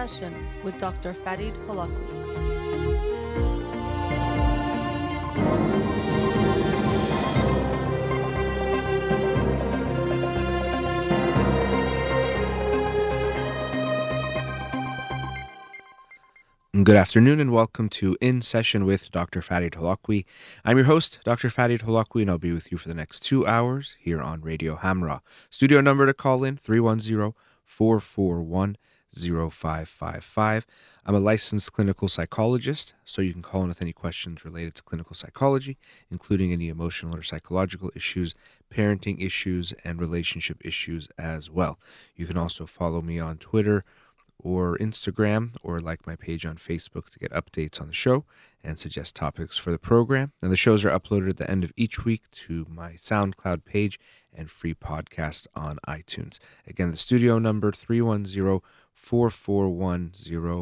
Session with Dr. Farid Holakouee. Good afternoon and welcome to In Session with Dr. Farid Holakouee. I'm your host, Dr. Farid Holakouee, and I'll be with you for the next two hours here on Radio Hamrah. Studio number to call in 310 441 0555. I'm a licensed clinical psychologist, so you can call in with any questions related to clinical psychology, including any emotional or psychological issues, parenting issues, and relationship issues as well. You can also follow me on Twitter or Instagram or like my page on Facebook to get updates on the show and suggest topics for the program. And the shows are uploaded at the end of each week to my SoundCloud page and free podcast on iTunes. Again, the studio number 310 441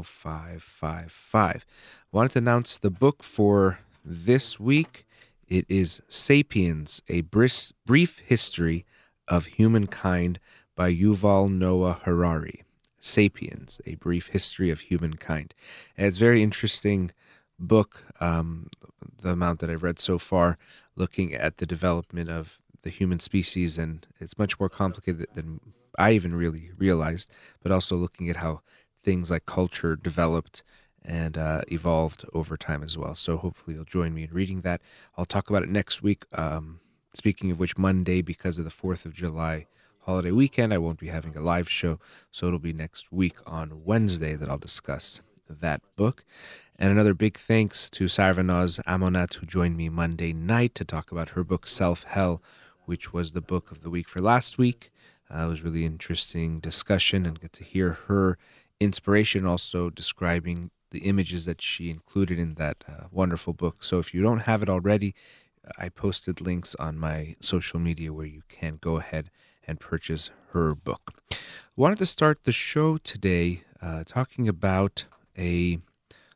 0555. Wanted to announce the book for this week. It is Sapiens, a brief history of humankind by Yuval Noah Harari. Sapiens, A Brief History of Humankind. And it's a very interesting book, um, the amount that I've read so far, looking at the development of the human species. And it's much more complicated than I even really realized, but also looking at how things like culture developed and uh, evolved over time as well. So hopefully you'll join me in reading that. I'll talk about it next week. Um, speaking of which, Monday, because of the 4th of July holiday weekend. I won't be having a live show, so it'll be next week on Wednesday that I'll discuss that book. And another big thanks to Sarvanaz Amonat, who joined me Monday night to talk about her book Self Hell, which was the book of the week for last week. Uh, it was really interesting discussion and get to hear her inspiration, also describing the images that she included in that uh, wonderful book. So if you don't have it already, I posted links on my social media where you can go ahead and purchase her book. Wanted to start the show today uh, talking about a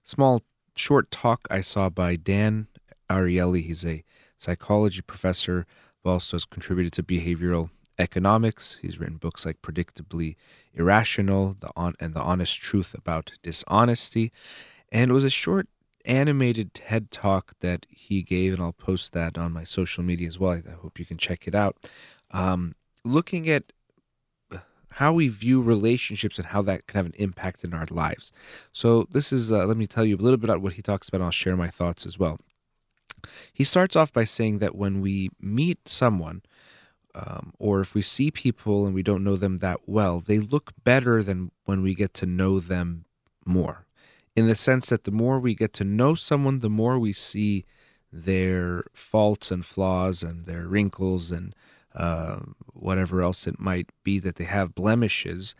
small short talk I saw by Dan Ariely. He's a psychology professor, who also has contributed to behavioral economics. He's written books like Predictably Irrational the on, and The Honest Truth About Dishonesty. And it was a short animated TED talk that he gave, and I'll post that on my social media as well. I hope you can check it out. Um, looking at how we view relationships and how that can have an impact in our lives. So, this is, uh, let me tell you a little bit about what he talks about. I'll share my thoughts as well. He starts off by saying that when we meet someone, um, or if we see people and we don't know them that well, they look better than when we get to know them more. In the sense that the more we get to know someone, the more we see their faults and flaws and their wrinkles and uh, whatever else it might be that they have blemishes.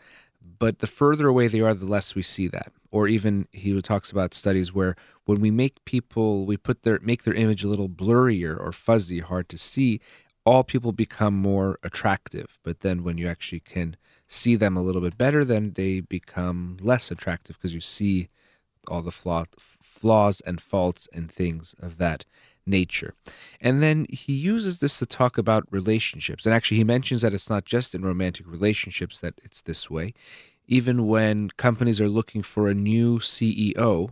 But the further away they are, the less we see that. Or even he talks about studies where when we make people, we put their make their image a little blurrier or fuzzy, hard to see, all people become more attractive. But then when you actually can see them a little bit better, then they become less attractive because you see all the flaw, flaws and faults and things of that nature. And then he uses this to talk about relationships. And actually, he mentions that it's not just in romantic relationships that it's this way. Even when companies are looking for a new CEO,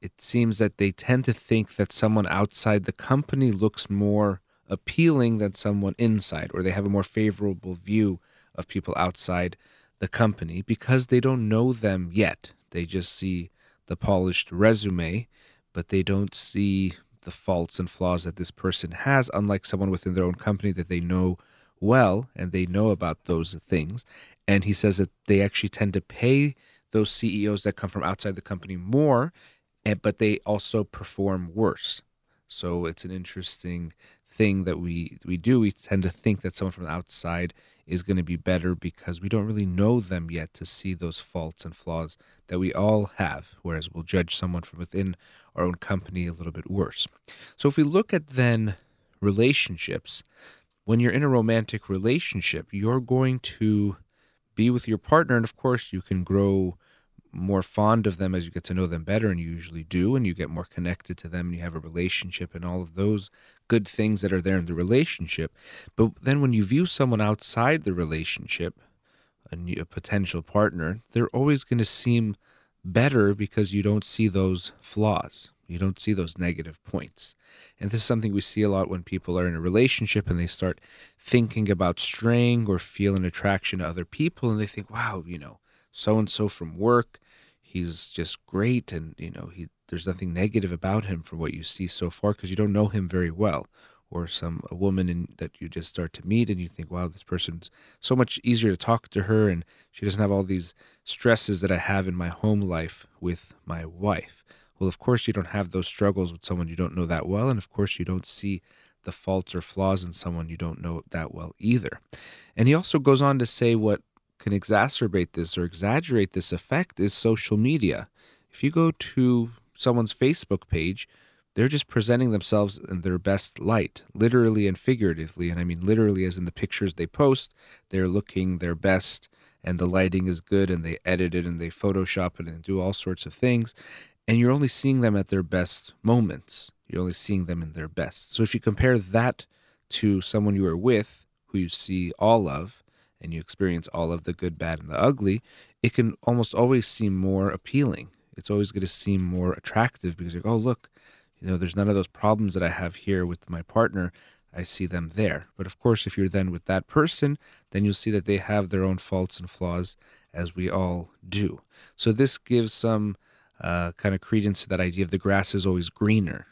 it seems that they tend to think that someone outside the company looks more appealing than someone inside, or they have a more favorable view of people outside the company because they don't know them yet. They just see the polished resume, but they don't see the faults and flaws that this person has, unlike someone within their own company that they know well and they know about those things. And he says that they actually tend to pay those CEOs that come from outside the company more, but they also perform worse. So it's an interesting thing that we we do. We tend to think that someone from the outside is going to be better because we don't really know them yet to see those faults and flaws that we all have, whereas we'll judge someone from within our own company a little bit worse. So if we look at then relationships, when you're in a romantic relationship, you're going to be with your partner, and of course, you can grow more fond of them as you get to know them better, and you usually do, and you get more connected to them, and you have a relationship, and all of those good things that are there in the relationship. But then when you view someone outside the relationship, a, new, a potential partner, they're always going to seem better because you don't see those flaws. You don't see those negative points. And this is something we see a lot when people are in a relationship and they start thinking about straying or feel an attraction to other people and they think, wow, you know, so and so from work, he's just great and you know, he there's nothing negative about him from what you see so far because you don't know him very well. Or some a woman in, that you just start to meet and you think wow this person's so much easier to talk to her and she doesn't have all these stresses that i have in my home life with my wife. Well of course you don't have those struggles with someone you don't know that well and of course you don't see the faults or flaws in someone you don't know that well either. And he also goes on to say what can exacerbate this or exaggerate this effect is social media if you go to someone's facebook page they're just presenting themselves in their best light, literally and figuratively. And I mean literally, as in the pictures they post, they're looking their best and the lighting is good and they edit it and they Photoshop it and do all sorts of things. And you're only seeing them at their best moments. You're only seeing them in their best. So if you compare that to someone you are with who you see all of and you experience all of the good, bad, and the ugly, it can almost always seem more appealing. It's always going to seem more attractive because you're, like, oh, look, you know, there's none of those problems that I have here with my partner. I see them there. But of course, if you're then with that person, then you'll see that they have their own faults and flaws, as we all do. So this gives some uh, kind of credence to that idea of the grass is always greener.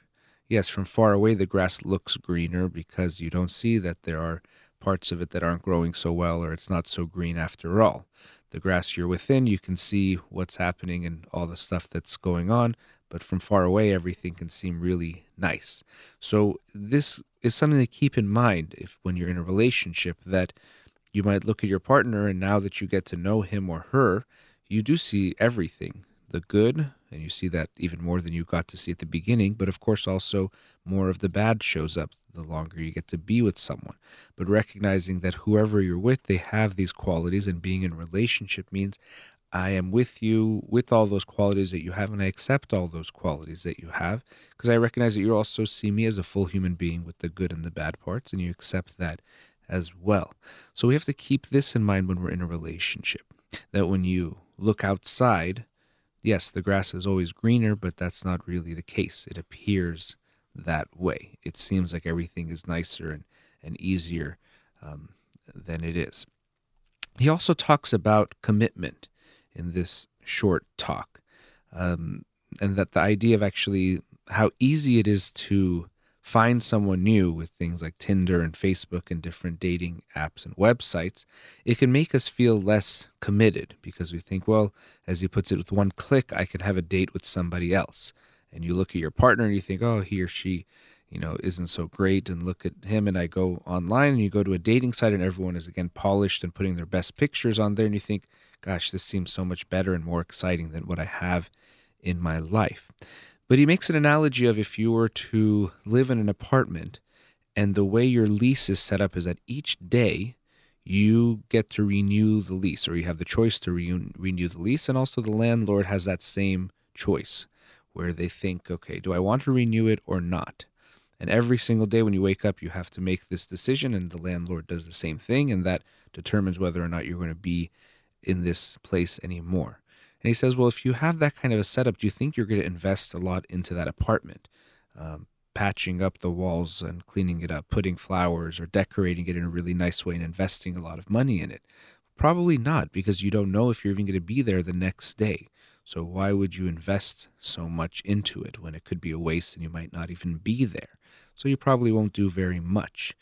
Yes, from far away, the grass looks greener because you don't see that there are parts of it that aren't growing so well or it's not so green after all. The grass you're within, you can see what's happening and all the stuff that's going on, but from far away, everything can seem really nice. So this is something to keep in mind if when you're in a relationship that you might look at your partner and now that you get to know him or her, you do see everything, the good, and you see that even more than you got to see at the beginning, but of course also more of the bad shows up the longer you get to be with someone. But recognizing that whoever you're with, they have these qualities and being in relationship means I am with you with all those qualities that you have, and I accept all those qualities that you have because I recognize that you also see me as a full human being with the good and the bad parts, and you accept that as well. So we have to keep this in mind when we're in a relationship that when you look outside, yes, the grass is always greener, but that's not really the case. It appears that way. It seems like everything is nicer and, and easier um, than it is. He also talks about commitment in this short talk. Um, and that the idea of actually how easy it is to find someone new with things like Tinder and Facebook and different dating apps and websites, it can make us feel less committed because we think, well, as he puts it, with one click, I can have a date with somebody else. And you look at your partner and you think, oh, he or she, you know, isn't so great. And look at him. And I go online and you go to a dating site and everyone is again polished and putting their best pictures on there. And you think, gosh, this seems so much better and more exciting than what I have in my life. But he makes an analogy of if you were to live in an apartment and the way your lease is set up is that each day you get to renew the lease or you have the choice to re- renew the lease and also the landlord has that same choice where they think okay do i want to renew it or not and every single day when you wake up you have to make this decision and the landlord does the same thing and that determines whether or not you're going to be in this place anymore. And he says, well, if you have that kind of a setup, do you think you're going to invest a lot into that apartment? Um, patching up the walls and cleaning it up, putting flowers or decorating it in a really nice way and investing a lot of money in it? Probably not, because you don't know if you're even going to be there the next day. So why would you invest so much into it when it could be a waste and you might not even be there? So you probably won't do very much.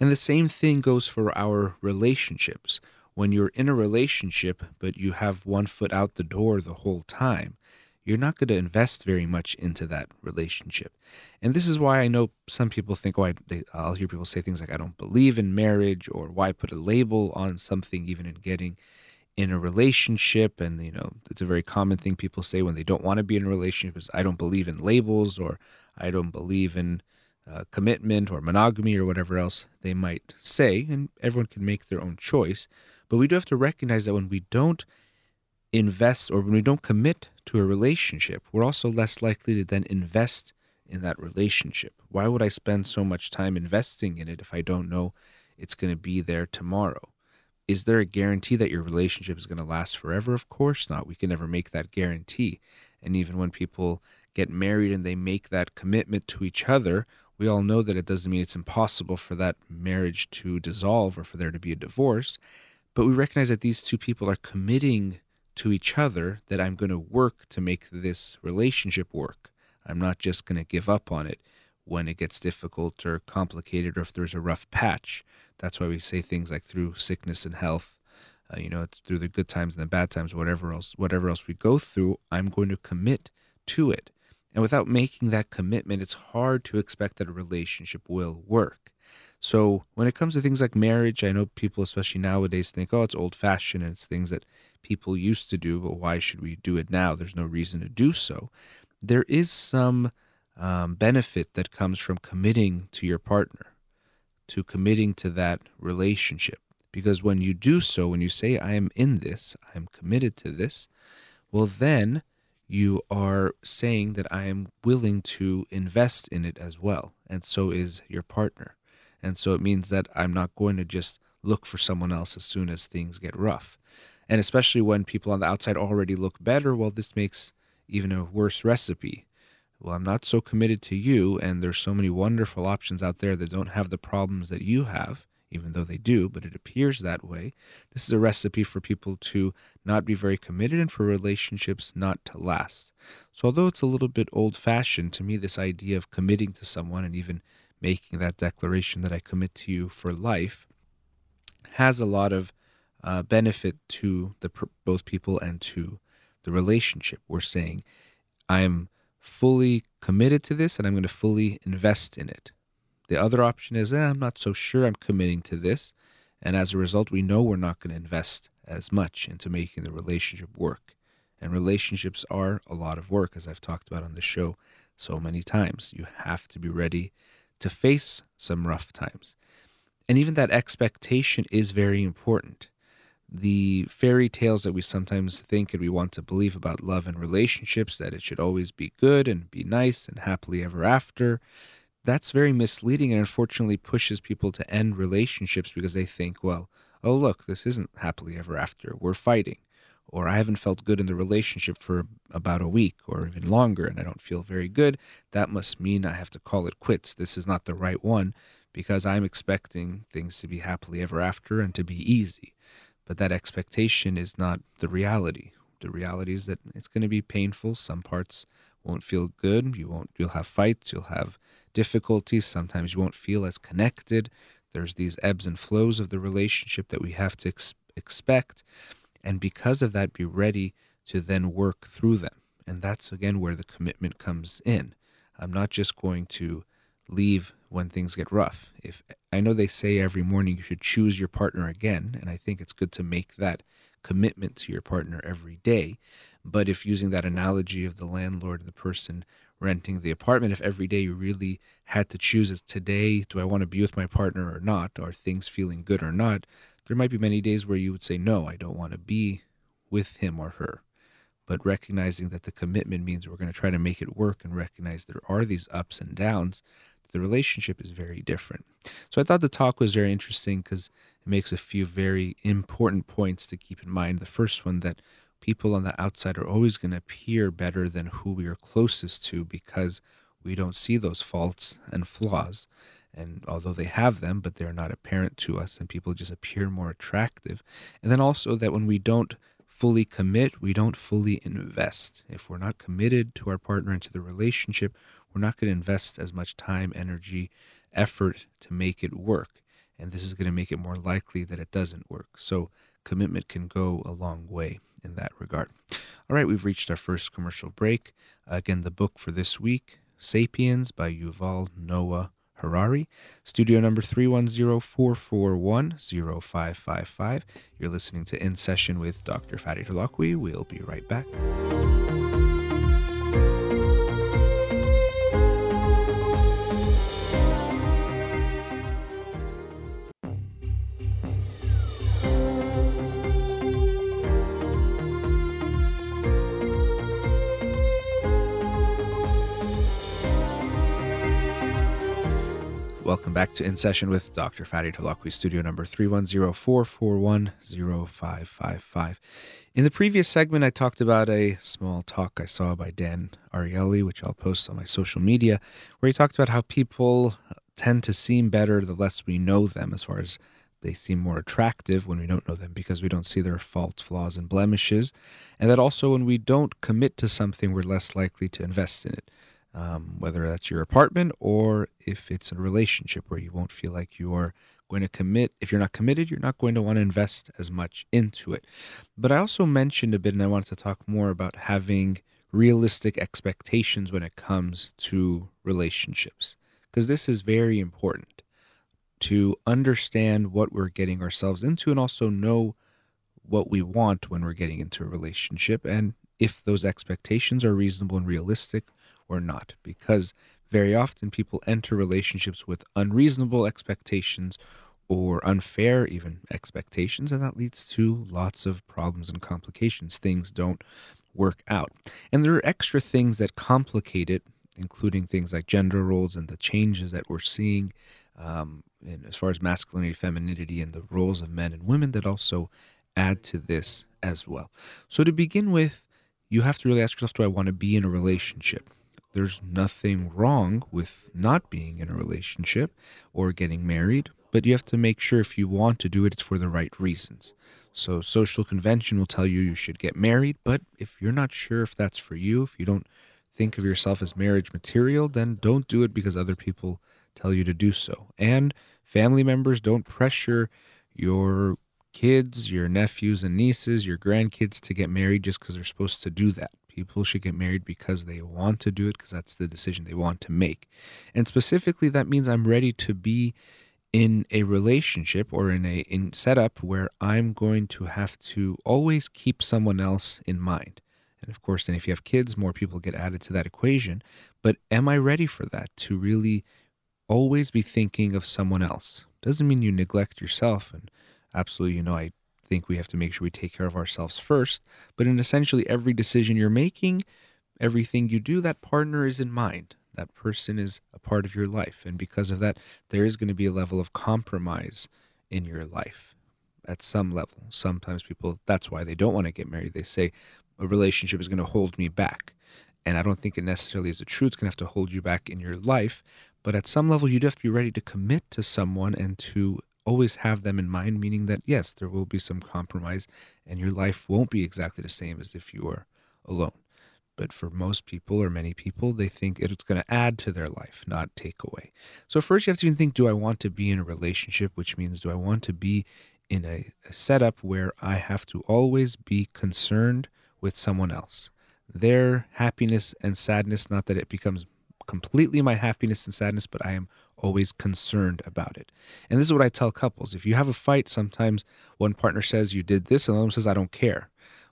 And the same thing goes for our relationships when you're in a relationship but you have one foot out the door the whole time, you're not going to invest very much into that relationship. And this is why I know some people think, oh, I, will hear people say things like, I don't believe in marriage, or why put a label on something, even in getting in a relationship. And, you know, it's a very common thing people say when they don't want to be in a relationship is, I don't believe in labels, or I don't believe in uh, commitment or monogamy, or whatever else they might say. And everyone can make their own choice. But we do have to recognize that when we don't invest or when we don't commit to a relationship, we're also less likely to then invest in that relationship. Why would I spend so much time investing in it if I don't know it's going to be there tomorrow? is there a guarantee that your relationship is going to last forever? Of course not. We can never make that guarantee. And even when people get married and they make that commitment to each other, we all know that it doesn't mean it's impossible for that marriage to dissolve or for there to be a divorce. But we recognize that these two people are committing to each other that I'm going to work to make this relationship work. I'm not just going to give up on it when it gets difficult or complicated or if there's a rough patch. That's why we say things like through sickness and health, uh, you know, through the good times and the bad times, whatever else, whatever else we go through, I'm going to commit to it. And without making that commitment, it's hard to expect that a relationship will work. So when it comes to things like marriage, I know people, especially nowadays, think, oh, it's old fashioned and it's things that people used to do, but why should we do it now? There's no reason to do so. There is some um, benefit that comes from committing to your partner to committing to that relationship. Because when you do so, when you say, I am in this, I am committed to this, well, then you are saying that I am willing to invest in it as well. And so is your partner. And so it means that I'm not going to just look for someone else as soon as things get rough. And especially when people on the outside already look better, well, this makes even a worse recipe well, I'm not so committed to you, and there's so many wonderful options out there that don't have the problems that you have, even though they do, but it appears that way. This is a recipe for people to not be very committed and for relationships not to last. So, although it's a little bit old fashioned, to me, this idea of committing to someone and even making that declaration that I commit to you for life has a lot of uh, benefit to the both people and to the relationship. We're saying, I'm fully committed to this and I'm going to fully invest in it. The other option is, eh, I'm not so sure I'm committing to this. And as a result, we know we're not going to invest as much into making the relationship work. And relationships are a lot of work, as I've talked about on the show so many times. You have to be ready to face some rough times. And even that expectation is very important. The fairy tales that we sometimes think and we want to believe about love and relationships that it should always be good and be nice and happily ever after that's very misleading and unfortunately pushes people to end relationships because they think well oh look this isn't happily ever after. We're fighting or i haven't felt good in the relationship for about a week or even longer and i don't feel very good that must mean i have to call it quits this is not the right one because i'm expecting things to be happily ever after and to be easy but that expectation is not the reality. The reality is that it's going to be painful. Some parts won't feel good. You won't. You'll have fights. You'll have difficulties. Sometimes you won't feel as connected. There's these ebbs and flows of the relationship that we have to ex- expect, and because of that, be ready to then work through them. And that's again where the commitment comes in. I'm not just going to leave when things get rough. If I know they say every morning you should choose your partner again, and I think it's good to make that commitment to your partner every day. But if using that analogy of the landlord and the person renting the apartment, if every day you really had to choose is today, do I want to be with my partner or not? Are things feeling good or not? There might be many days where you would say, no, I don't want to be with him or her. But recognizing that the commitment means we're going to try to make it work and recognize there are these ups and downs, the relationship is very different. So I thought the talk was very interesting because it makes a few very important points to keep in mind. The first one that people on the outside are always going to appear better than who we are closest to because we don't see those faults and flaws. And although they have them, but they're not apparent to us, and people just appear more attractive. And then also that when we don't fully commit, we don't fully invest. If we're not committed to our partner and to the relationship, we're not going to invest as much time, energy, effort to make it work. And this is going to make it more likely that it doesn't work. So, commitment can go a long way in that regard. All right, we've reached our first commercial break. Again, the book for this week, Sapiens by Yuval Noah Harari. Studio number 310-441-0555. You're listening to In Session with Dr. Farid Holakouee. We'll be right back. Back to In Session with Dr. Farid Holakouee, studio number 310-441-0555. In the previous segment, I talked about a small talk I saw by Dan Ariely, which I'll post on my social media, where he talked about how people tend to seem better the less we know them, as far as they seem more attractive when we don't know them because we don't see their faults, flaws, and blemishes. And that also when we don't commit to something, we're less likely to invest in it um, whether that's your apartment or if it's a relationship where you won't feel like you're going to commit. If you're not committed, you're not going to want to invest as much into it. But I also mentioned a bit, and I wanted to talk more about having realistic expectations when it comes to relationships, because this is very important to understand what we're getting ourselves into and also know what we want when we're getting into a relationship and if those expectations are reasonable and realistic or not, because very often people enter relationships with unreasonable expectations or unfair even expectations, and that leads to lots of problems and complications. Things don't work out. And there are extra things that complicate it, including things like gender roles and the changes that we're seeing um, as far as masculinity, femininity, and the roles of men and women that also add to this as well. So, to begin with, you have to really ask yourself do I want to be in a relationship? There's nothing wrong with not being in a relationship or getting married, but you have to make sure if you want to do it, it's for the right reasons. So, social convention will tell you you should get married, but if you're not sure if that's for you, if you don't think of yourself as marriage material, then don't do it because other people tell you to do so. And family members don't pressure your kids, your nephews and nieces, your grandkids to get married just because they're supposed to do that. People should get married because they want to do it, because that's the decision they want to make. And specifically, that means I'm ready to be in a relationship or in a in setup where I'm going to have to always keep someone else in mind. And of course, then if you have kids, more people get added to that equation. But am I ready for that to really always be thinking of someone else? Doesn't mean you neglect yourself. And absolutely, you know, I think we have to make sure we take care of ourselves first. But in essentially every decision you're making, everything you do, that partner is in mind. That person is a part of your life. And because of that, there is going to be a level of compromise in your life at some level. Sometimes people, that's why they don't want to get married. They say a relationship is going to hold me back. And I don't think it necessarily is the truth. It's going to have to hold you back in your life. But at some level, you'd have to be ready to commit to someone and to always have them in mind, meaning that yes, there will be some compromise and your life won't be exactly the same as if you were alone. But for most people or many people, they think it's going to add to their life, not take away. So, first, you have to even think do I want to be in a relationship, which means do I want to be in a, a setup where I have to always be concerned with someone else? Their happiness and sadness, not that it becomes completely my happiness and sadness, but I am always concerned about it. And this is what I tell couples. If you have a fight, sometimes one partner says you did this and the other says I don't care.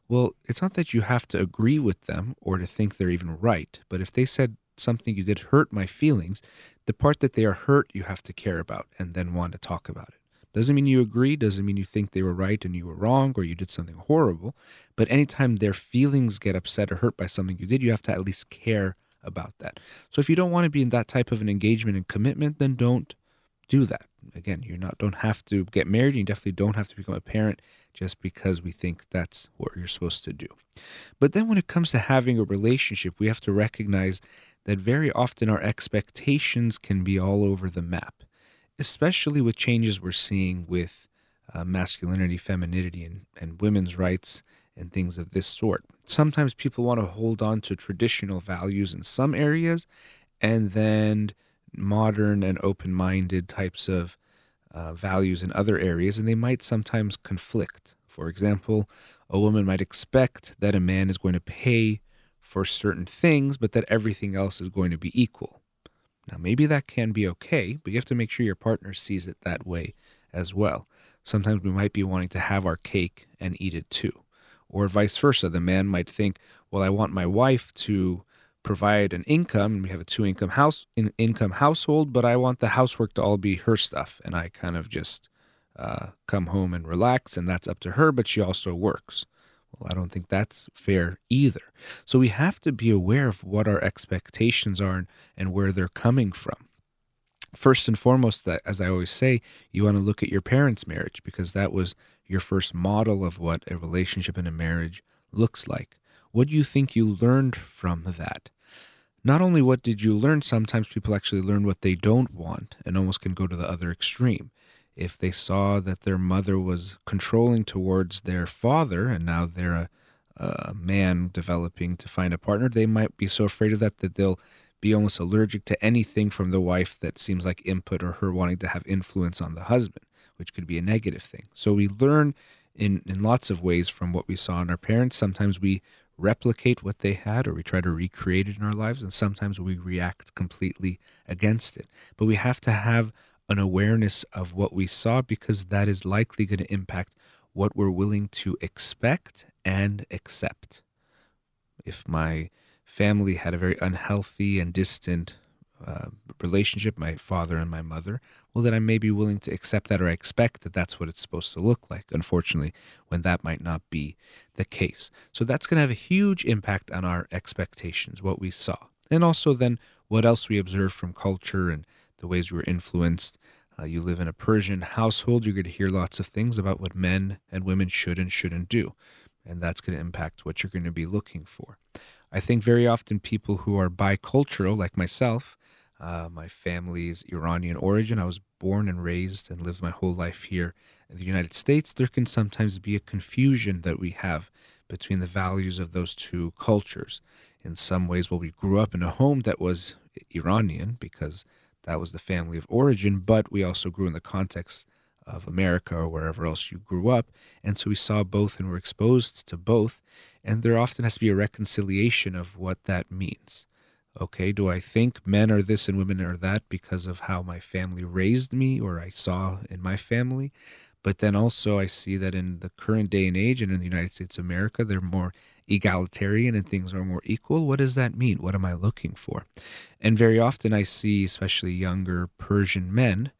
Well, it's not that you have to agree with them or to think they're even right, but if they said something you did hurt my feelings, the part that they are hurt you have to care about and then want to talk about it. Doesn't mean you agree, doesn't mean you think they were right and you were wrong or you did something horrible, but anytime their feelings get upset or hurt by something you did, you have to at least care about that. So if you don't want to be in that type of an engagement and commitment, then don't do that. Again, you're not don't have to get married. You definitely don't have to become a parent just because we think that's what you're supposed to do. But then when it comes to having a relationship, we have to recognize that very often our expectations can be all over the map, especially with changes we're seeing with uh, masculinity, femininity, and, and women's rights and things of this sort. Sometimes people want to hold on to traditional values in some areas and then modern and open minded types of uh, values in other areas, and they might sometimes conflict. For example, a woman might expect that a man is going to pay for certain things, but that everything else is going to be equal. Now, maybe that can be okay, but you have to make sure your partner sees it that way as well. Sometimes we might be wanting to have our cake and eat it too or vice versa. The man might think, well, I want my wife to provide an income and we have a two income house in income household, but I want the housework to all be her stuff. And I kind of just uh, come home and relax and that's up to her, but she also works. Well, I don't think that's fair either. So we have to be aware of what our expectations are and where they're coming from. first and foremost, that as I always say, you want to look at your parents' marriage because that was your first model of what a relationship and a marriage looks like. What do you think you learned from that? Not only what did you learn, sometimes people actually learn what they don't want and almost can go to the other extreme. If they saw that their mother was controlling towards their father and now they're a, a man developing to find a partner, they might be so afraid of that that they'll be almost allergic to anything from the wife that seems like input or her wanting to have influence on the husband, which could be a negative thing. So we learn in, in lots of ways from what we saw in our parents. Sometimes we replicate what they had or we try to recreate it in our lives, and sometimes we react completely against it. But we have to have an awareness of what we saw because that is likely going to impact what we're willing to expect and accept. If my family had a very unhealthy and distant uh, relationship, my father and my mother, well, then I may be willing to accept that or I expect that that's what it's supposed to look like, unfortunately, when that might not be the case. So that's going to have a huge impact on our expectations, what we saw. And also then what else we observed from culture and the ways we were influenced. Uh, you live in a Persian household, you're going to hear lots of things about what men and women should and shouldn't do. And that's going to impact what you're going to be looking for. I think very often people who are bicultural, like myself, uh, my family's Iranian origin. I was born and raised and lived my whole life here in the United States. There can sometimes be a confusion that we have between the values of those two cultures. In some ways, well, we grew up in a home that was Iranian because that was the family of origin, but we also grew in the context of America or wherever else you grew up. And so we saw both and were exposed to both. And there often has to be a reconciliation of what that means. Okay, do I think men are this and women are that because of how my family raised me or I saw in my family? But then also, I see that in the current day and age and in the United States of America, they're more egalitarian and things are more equal. What does that mean? What am I looking for? And very often, I see, especially younger Persian men,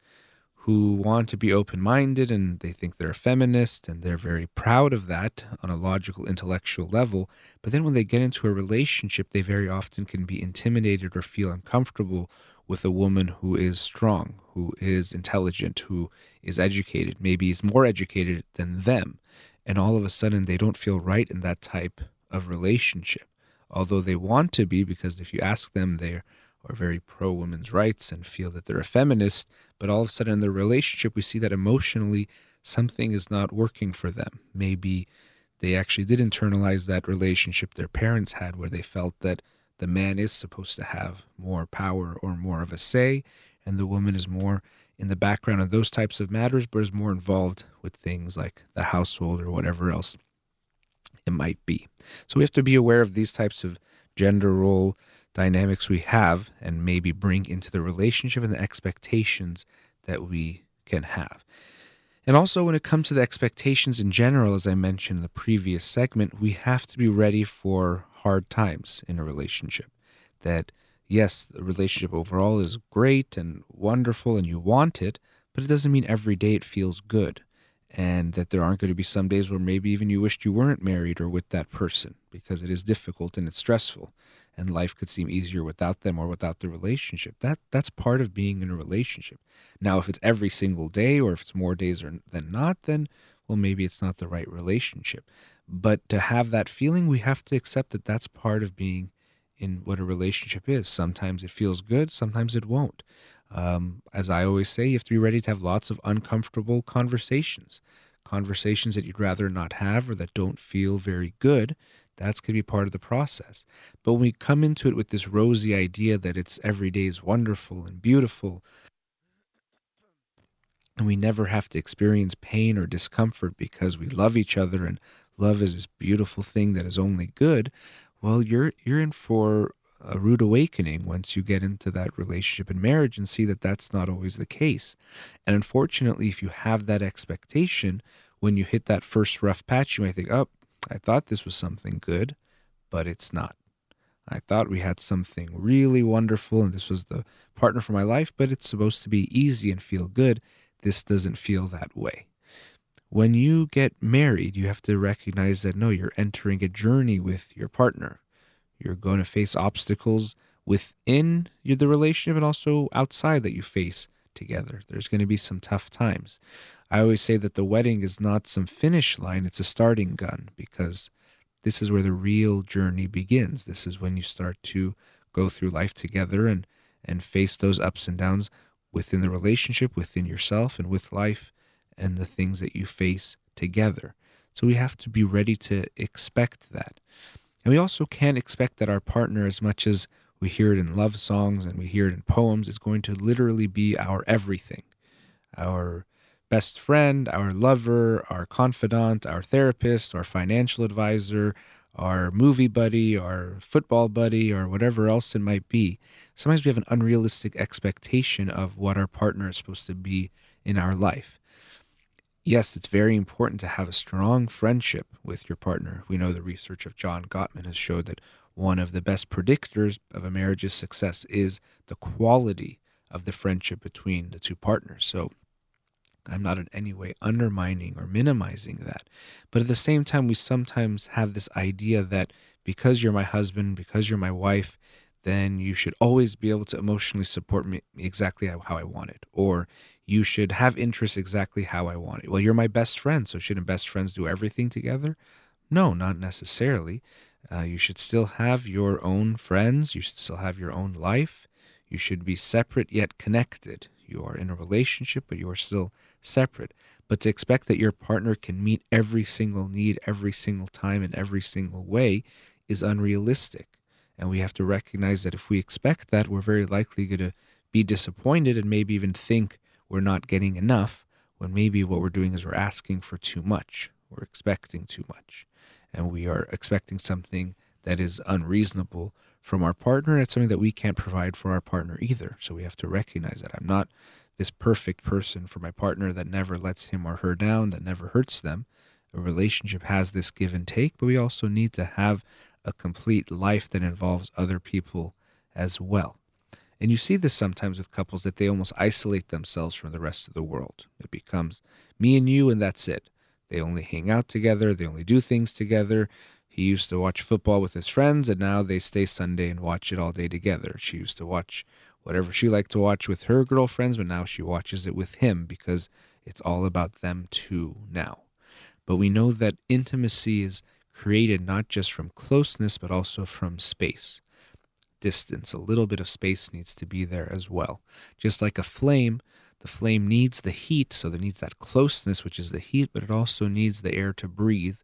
who want to be open minded and they think they're a feminist and they're very proud of that on a logical, intellectual level. But then when they get into a relationship, they very often can be intimidated or feel uncomfortable with a woman who is strong, who is intelligent, who is educated, maybe is more educated than them. And all of a sudden, they don't feel right in that type of relationship. Although they want to be, because if you ask them, they're are very pro women's rights and feel that they're a feminist, but all of a sudden in their relationship, we see that emotionally something is not working for them. Maybe they actually did internalize that relationship their parents had where they felt that the man is supposed to have more power or more of a say, and the woman is more in the background of those types of matters, but is more involved with things like the household or whatever else it might be. So we have to be aware of these types of gender role dynamics we have and maybe bring into the relationship and the expectations that we can have. And also, when it comes to the expectations in general, as I mentioned in the previous segment, we have to be ready for hard times in a relationship. That, yes, the relationship overall is great and wonderful and you want it, but it doesn't mean every day it feels good. And that there aren't going to be some days where maybe even you wished you weren't married or with that person because it is difficult and it's stressful and life could seem easier without them or without the relationship. That that's part of being in a relationship. Now, if it's every single day or if it's more days or, than not, then well, maybe it's not the right relationship. But to have that feeling, we have to accept that that's part of being in what a relationship is. Sometimes it feels good, sometimes it won't. Um, as I always say, you have to be ready to have lots of uncomfortable conversations, conversations that you'd rather not have or that don't feel very good that's going to be part of the process. But when we come into it with this rosy idea that it's every day is wonderful and beautiful, and we never have to experience pain or discomfort because we love each other and love is this beautiful thing that is only good, well, you're you're in for a rude awakening once you get into that relationship and marriage and see that that's not always the case. And unfortunately, if you have that expectation, when you hit that first rough patch, you might think, oh, I thought this was something good, but it's not. I thought we had something really wonderful and this was the partner for my life, but it's supposed to be easy and feel good. This doesn't feel that way. When you get married, you have to recognize that no, you're entering a journey with your partner. You're going to face obstacles within the relationship and also outside that you face together. There's going to be some tough times. I always say that the wedding is not some finish line, it's a starting gun because this is where the real journey begins. This is when you start to go through life together and and face those ups and downs within the relationship, within yourself and with life and the things that you face together. So we have to be ready to expect that. And we also can't expect that our partner as much as we hear it in love songs and we hear it in poems is going to literally be our everything. Our best friend, our lover, our confidant, our therapist, our financial advisor, our movie buddy, our football buddy, or whatever else it might be. Sometimes we have an unrealistic expectation of what our partner is supposed to be in our life. Yes, it's very important to have a strong friendship with your partner. We know the research of John Gottman has showed that one of the best predictors of a marriage's success is the quality of the friendship between the two partners. So I'm not in any way undermining or minimizing that. But at the same time, we sometimes have this idea that because you're my husband, because you're my wife, then you should always be able to emotionally support me exactly how, I want it. Or you should have interests exactly how I want it. Well, you're my best friend, so shouldn't best friends do everything together? No, not necessarily. Uh, you should still have your own friends. You should still have your own life. You should be separate yet connected. You are in a relationship, but you are still separate. But to expect that your partner can meet every single need every single time in every single way is unrealistic. And we have to recognize that if we expect that, we're very likely going to be disappointed and maybe even think we're not getting enough when maybe what we're doing is we're asking for too much. We're expecting too much. And we are expecting something that is unreasonable from our partner. It's something that we can't provide for our partner either. So we have to recognize that I'm not this perfect person for my partner that never lets him or her down, that never hurts them. A relationship has this give and take, but we also need to have a complete life that involves other people as well. And you see this sometimes with couples that they almost isolate themselves from the rest of the world. It becomes me and you, and that's it. They only hang out together, they only do things together. He used to watch football with his friends, and now they stay Sunday and watch it all day together. She used to watch whatever she liked to watch with her girlfriends, but now she watches it with him because it's all about them too now. But we know that intimacy is created not just from closeness, but also from space. Distance, a little bit of space needs to be there as well. Just like a flame, the flame needs the heat, so it needs that closeness, which is the heat, but it also needs the air to breathe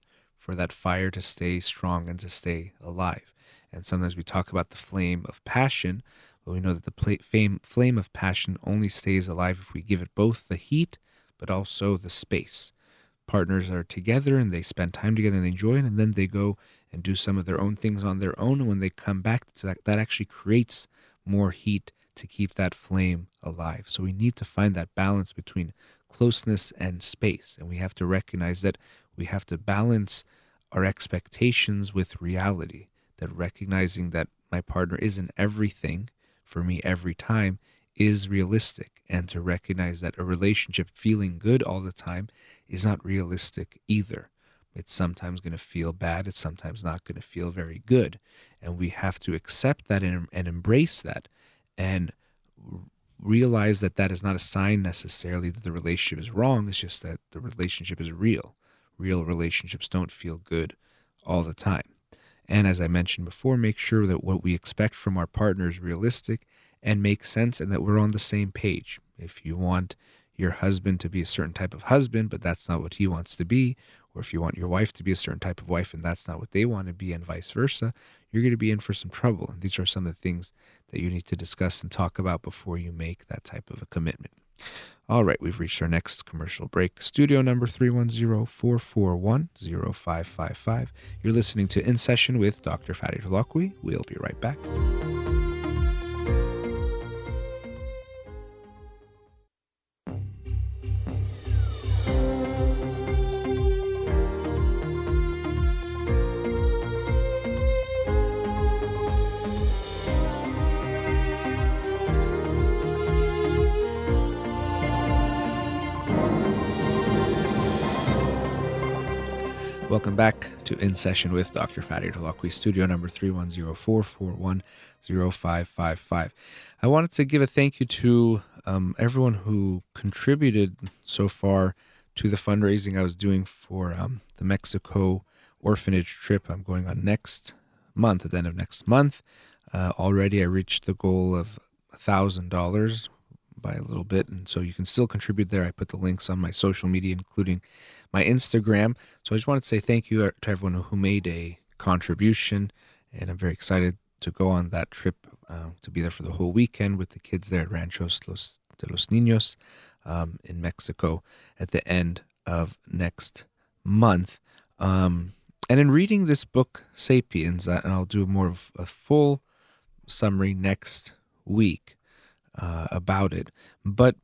for that fire to stay strong and to stay alive. And sometimes we talk about the flame of passion, but we know that the flame, flame of passion only stays alive if we give it both the heat but also the space. Partners are together and they spend time together and they enjoy it, and then they go and do some of their own things on their own. And when they come back that, that actually creates more heat to keep that flame alive. So we need to find that balance between closeness and space. And we have to recognize that we have to balance our expectations with reality, that recognizing that my partner isn't everything for me every time is realistic and to recognize that a relationship feeling good all the time is not realistic either. It's sometimes going to feel bad, it's sometimes not going to feel very good. And we have to accept that and, and embrace that and realize that that is not a sign necessarily that the relationship is wrong, it's just that the relationship is real. Real relationships don't feel good all the time. And as I mentioned before, make sure that what we expect from our partner is realistic and makes sense and that we're on the same page. If you want your husband to be a certain type of husband, but that's not what he wants to be, or if you want your wife to be a certain type of wife and that's not what they want to be, and vice versa, you're going to be in for some trouble. And these are some of the things that you need to discuss and talk about before you make that type of a commitment. All right, we've reached our next commercial break. Studio number 310 441 0555. You're listening to In Session with Dr. Farid Holakouee. We'll be right back. In Session with Dr. Farid Holakouee, studio number 310-441-0555. I wanted to give a thank you to um, everyone who contributed so far to the fundraising I was doing for um, the Mexico orphanage trip I'm going on next month, at the end of next month. Uh, already I reached the goal of $1,000 by a little bit, and so you can still contribute there. I put the links on my social media, including my Instagram. So I just wanted to say thank you to everyone who made a contribution, and I'm very excited to go on that trip uh, to be there for the whole weekend with the kids there at Ranchos Los, de los Niños um, in Mexico at the end of next month. Um, and in reading this book, Sapiens, uh, and I'll do more of a full summary next week uh, about it, but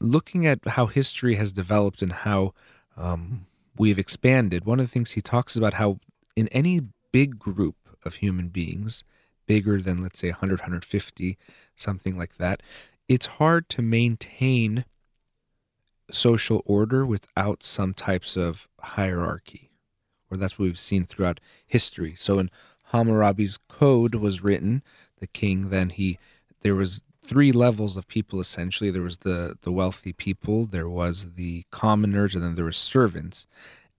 looking at how history has developed and how um, we've expanded. One of the things he talks about how in any big group of human beings, bigger than let's say 100, 150, something like that, it's hard to maintain social order without some types of hierarchy, or that's what we've seen throughout history. So in Hammurabi's code was written, the king then he there was three levels of people essentially. There was the the wealthy people, there was the commoners, and then there was servants.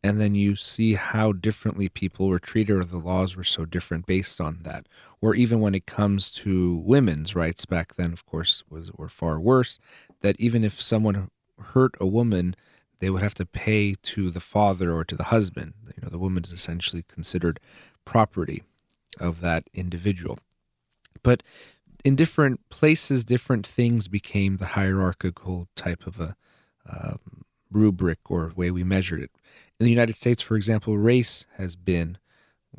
And then you see how differently people were treated, or the laws were so different based on that. Or even when it comes to women's rights back then, of course, was were far worse. That even if someone hurt a woman, they would have to pay to the father or to the husband. You know, the woman is essentially considered property of that individual. But in different places, different things became the hierarchical type of a um, rubric or way we measured it. In the United States, for example, race has been,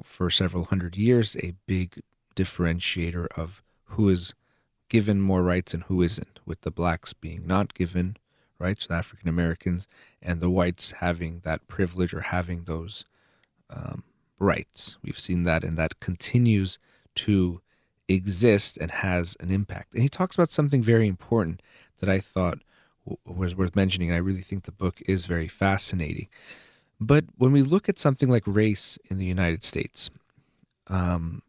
for several hundred years, a big differentiator of who is given more rights and who isn't, with the blacks being not given rights, the African Americans, and the whites having that privilege or having those um, rights. We've seen that, and that continues to exists and has an impact. And he talks about something very important that I thought was worth mentioning. I really think the book is very fascinating. But when we look at something like race in the United States, um,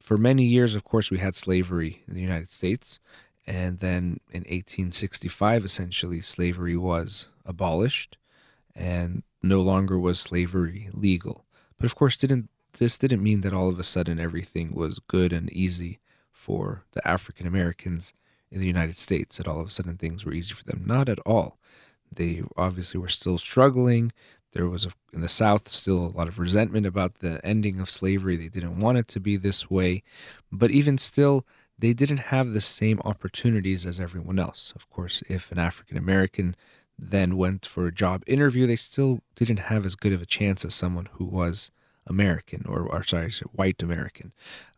for many years, of course, we had slavery in the United States. And then in 1865, essentially, slavery was abolished and no longer was slavery legal. But of course, didn't this didn't mean that all of a sudden everything was good and easy for the African Americans in the United States, that all of a sudden things were easy for them. Not at all. They obviously were still struggling. There was, a, in the South, still a lot of resentment about the ending of slavery. They didn't want it to be this way. But even still, they didn't have the same opportunities as everyone else. Of course, if an African American then went for a job interview, they still didn't have as good of a chance as someone who was American, or, or sorry, white American,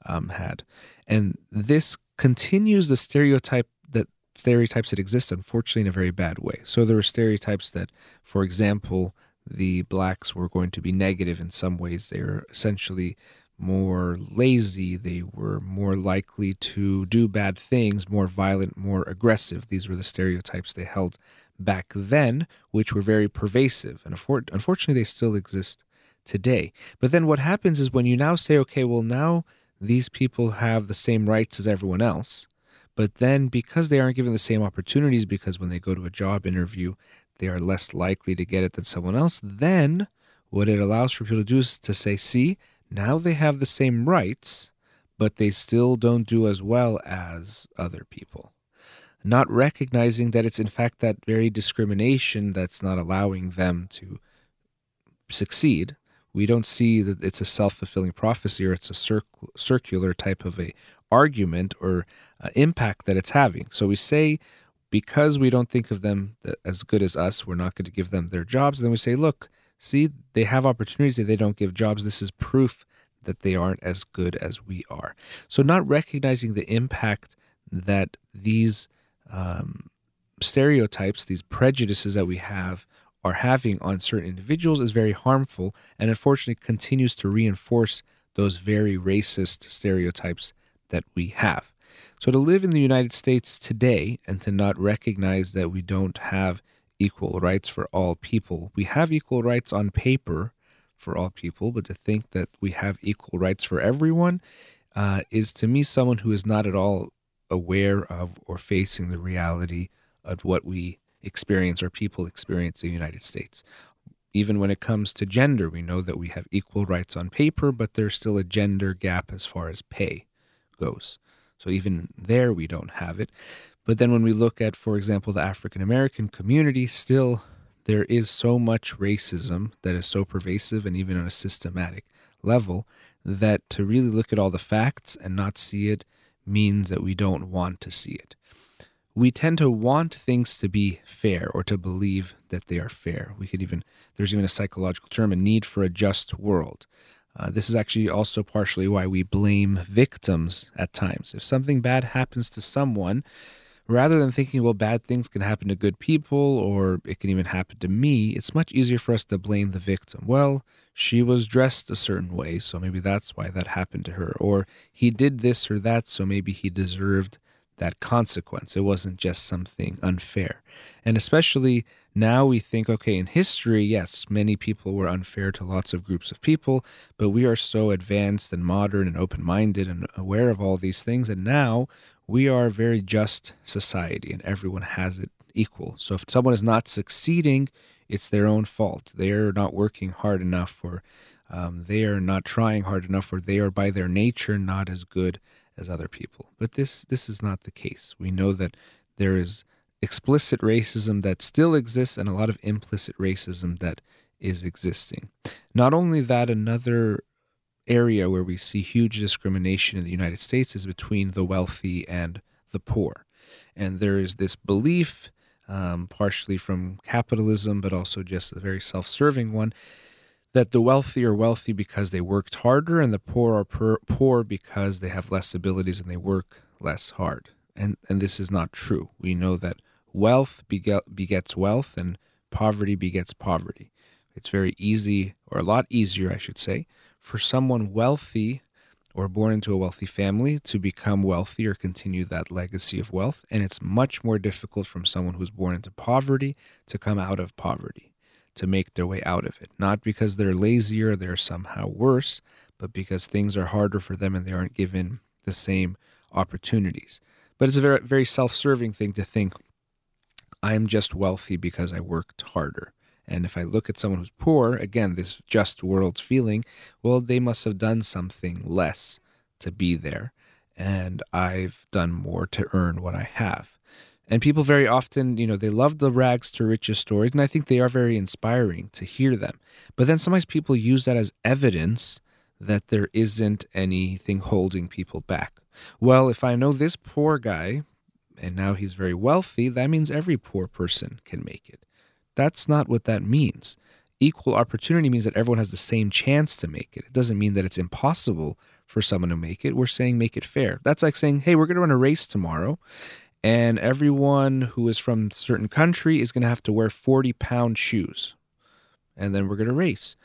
um, had. And this continues the stereotype that stereotypes that exist, unfortunately, in a very bad way. So there were stereotypes that, for example, the blacks were going to be negative in some ways. They were essentially more lazy. They were more likely to do bad things, more violent, more aggressive. These were the stereotypes they held back then, which were very pervasive. And unfortunately, they still exist today. But then what happens is when you now say, okay, well, now these people have the same rights as everyone else, but then because they aren't given the same opportunities, because when they go to a job interview, they are less likely to get it than someone else, then what it allows for people to do is to say, see, now they have the same rights, but they still don't do as well as other people. Not recognizing that it's in fact that very discrimination that's not allowing them to succeed we don't see that it's a self-fulfilling prophecy or it's a circ- circular type of a argument or uh, impact that it's having. So we say because we don't think of them as good as us we're not going to give them their jobs and then we say look see they have opportunities they don't give jobs. This is proof that they aren't as good as we are. So not recognizing the impact that these um, stereotypes these prejudices that we have are having on certain individuals is very harmful and unfortunately continues to reinforce those very racist stereotypes that we have. So, to live in the United States today and to not recognize that we don't have equal rights for all people, we have equal rights on paper for all people, but to think that we have equal rights for everyone uh, is to me someone who is not at all aware of or facing the reality of what we experience or people experience in the United States. Even when it comes to gender, we know that we have equal rights on paper, but there's still a gender gap as far as pay goes. So even there, we don't have it. But then when we look at, for example, the African American community, still there is so much racism that is so pervasive and even on a systematic level that to really look at all the facts and not see it means that we don't want to see it. We tend to want things to be fair or to believe that they are fair. We could even, there's even a psychological term, a need for a just world. Uh, this is actually also partially why we blame victims at times. If something bad happens to someone, rather than thinking, well, bad things can happen to good people or it can even happen to me, it's much easier for us to blame the victim. Well, she was dressed a certain way, so maybe that's why that happened to her. Or he did this or that, so maybe he deserved that consequence. It wasn't just something unfair. And especially now we think, okay, in history, yes, many people were unfair to lots of groups of people, but we are so advanced and modern and open minded and aware of all these things. And now we are a very just society and everyone has it equal. So if someone is not succeeding, it's their own fault. They're not working hard enough, or um, they are not trying hard enough, or they are by their nature not as good as other people. But this this is not the case. We know that there is explicit racism that still exists and a lot of implicit racism that is existing. Not only that, another area where we see huge discrimination in the United States is between the wealthy and the poor. And there is this belief um, partially from capitalism, but also just a very self serving one, that the wealthy are wealthy because they worked harder and the poor are per- poor because they have less abilities and they work less hard. And, and this is not true. We know that wealth begets wealth and poverty begets poverty. It's very easy, or a lot easier, I should say, for someone wealthy or born into a wealthy family to become wealthy or continue that legacy of wealth. And it's much more difficult from someone who's born into poverty to come out of poverty, to make their way out of it. Not because they're lazier, they're somehow worse, but because things are harder for them and they aren't given the same opportunities. But it's a very, very self serving thing to think, I'm just wealthy because I worked harder. And if I look at someone who's poor, again, this just world's feeling, well, they must have done something less to be there. And I've done more to earn what I have. And people very often, you know, they love the rags to riches stories, and I think they are very inspiring to hear them. But then sometimes people use that as evidence that there isn't anything holding people back. Well, if I know this poor guy and now he's very wealthy, that means every poor person can make it. That's not what that means. Equal opportunity means that everyone has the same chance to make it. It doesn't mean that it's impossible for someone to make it. We're saying make it fair. That's like saying, hey, we're going to run a race tomorrow, and everyone who is from certain country is going to have to wear 40 pound shoes. And then we're going to race.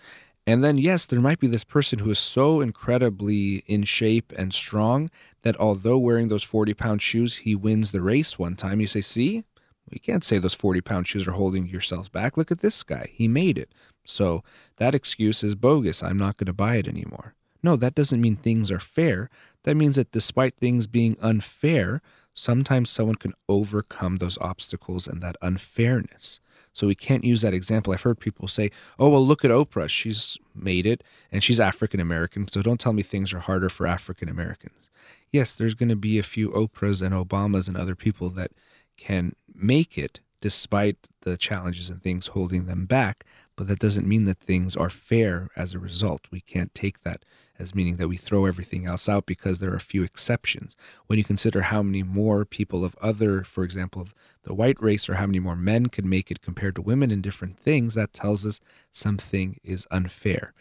And then, yes, there might be this person who is so incredibly in shape and strong that although wearing those 40 pound shoes, he wins the race one time. You say, see, you can't say those 40 pound shoes are holding yourselves back. Look at this guy. He made it. So that excuse is bogus. I'm not going to buy it anymore. No, that doesn't mean things are fair. That means that despite things being unfair, sometimes someone can overcome those obstacles and that unfairness. So we can't use that example. I've heard people say, oh, well, look at Oprah. She's made it and she's African American. So don't tell me things are harder for African Americans. Yes, there's going to be a few Oprahs and Obamas and other people that can make it despite the challenges and things holding them back. But that doesn't mean that things are fair as a result. We can't take that as meaning that we throw everything else out because there are a few exceptions. When you consider how many more people of other, for example, of the white race, or how many more men can make it compared to women in different things, that tells us something is unfair.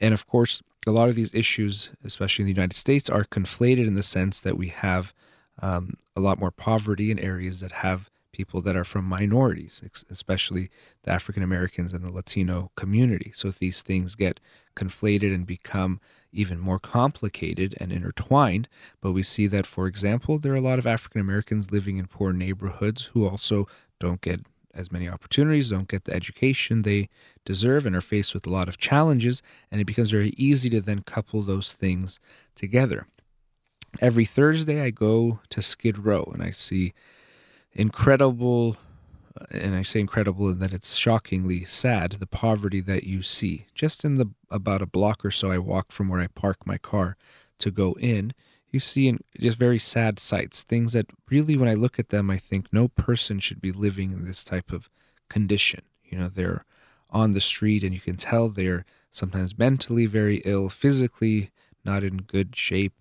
And of course, a lot of these issues, especially in the United States, are conflated in the sense that we have um, a lot more poverty in areas that have people that are from minorities, especially the African Americans and the Latino community. So if these things get conflated and become even more complicated and intertwined, but we see that, for example, there are a lot of African Americans living in poor neighborhoods who also don't get as many opportunities, don't get the education they deserve, and are faced with a lot of challenges. And it becomes very easy to then couple those things together. Every Thursday, I go to Skid Row and I see incredible, uh, and I say incredible in that it's shockingly sad, the poverty that you see. Just in the about a block or so I walk from where I park my car to go in, you see just very sad sights, things that really, when I look at them, I think no person should be living in this type of condition. You know, they're on the street and you can tell they're sometimes mentally very ill, physically not in good shape,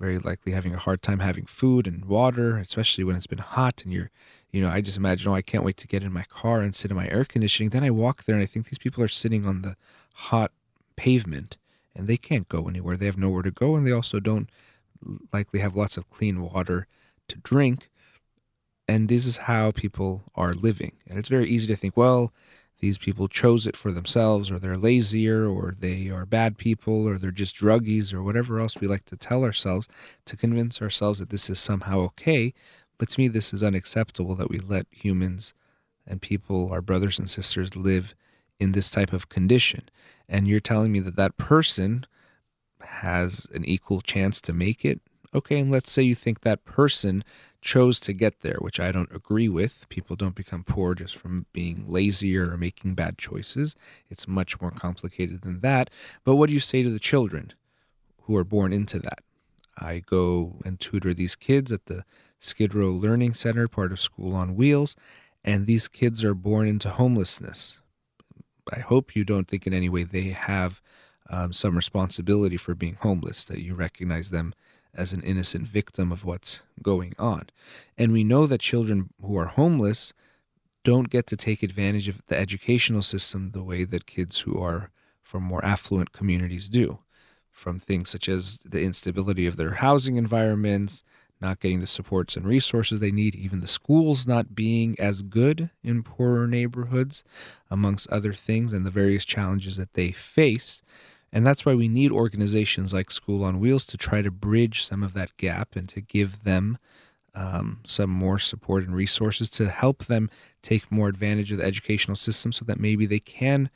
very likely having a hard time having food and water, especially when it's been hot and you're, you know, I just imagine, oh, I can't wait to get in my car and sit in my air conditioning. Then I walk there and I think these people are sitting on the hot pavement and they can't go anywhere. They have nowhere to go and they also don't likely have lots of clean water to drink. And this is how people are living. And it's very easy to think, well, these people chose it for themselves, or they're lazier, or they are bad people, or they're just druggies, or whatever else we like to tell ourselves to convince ourselves that this is somehow okay. But to me, this is unacceptable that we let humans and people, our brothers and sisters, live in this type of condition. And you're telling me that that person has an equal chance to make it. Okay, and let's say you think that person chose to get there, which I don't agree with. People don't become poor just from being lazier or making bad choices. It's much more complicated than that. But what do you say to the children who are born into that? I go and tutor these kids at the Skid Row Learning Center, part of School on Wheels, and these kids are born into homelessness. I hope you don't think in any way they have um, some responsibility for being homeless, that you recognize them as an innocent victim of what's going on. And we know that children who are homeless don't get to take advantage of the educational system the way that kids who are from more affluent communities do, from things such as the instability of their housing environments, not getting the supports and resources they need, even the schools not being as good in poorer neighborhoods, amongst other things, and the various challenges that they face. And that's why we need organizations like School on Wheels to try to bridge some of that gap and to give them um, some more support and resources to help them take more advantage of the educational system so that maybe they can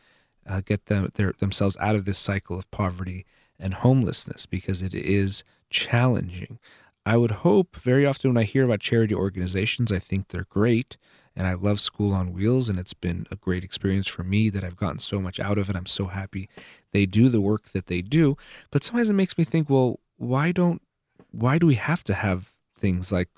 uh, get them, their, themselves out of this cycle of poverty and homelessness because it is challenging. I would hope very often when I hear about charity organizations, I think they're great and I love School on Wheels, and it's been a great experience for me that I've gotten so much out of it. I'm so happy they do the work that they do. But sometimes it makes me think, well, why don't why do we have to have things like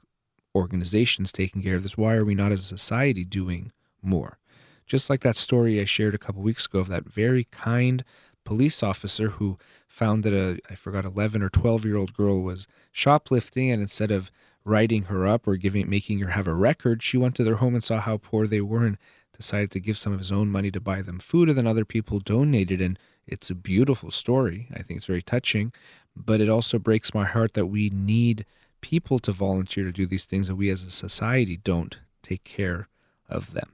organizations taking care of this? Why are we not as a society doing more? Just like that story I shared a couple weeks ago of that very kind police officer who found that a I forgot 11 or 12 year old girl was shoplifting and instead of writing her up or giving making her have a record, she went to their home and saw how poor they were and decided to give some of his own money to buy them food and then other people donated and it's a beautiful story. I think it's very touching, but it also breaks my heart that we need people to volunteer to do these things that we as a society don't take care of them.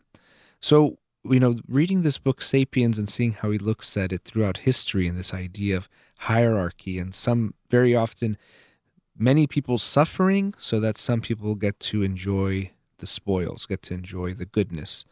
So, you know, reading this book, Sapiens, and seeing how he looks at it throughout history and this idea of hierarchy and some very often many people suffering so that some people get to enjoy the spoils, get to enjoy the goodness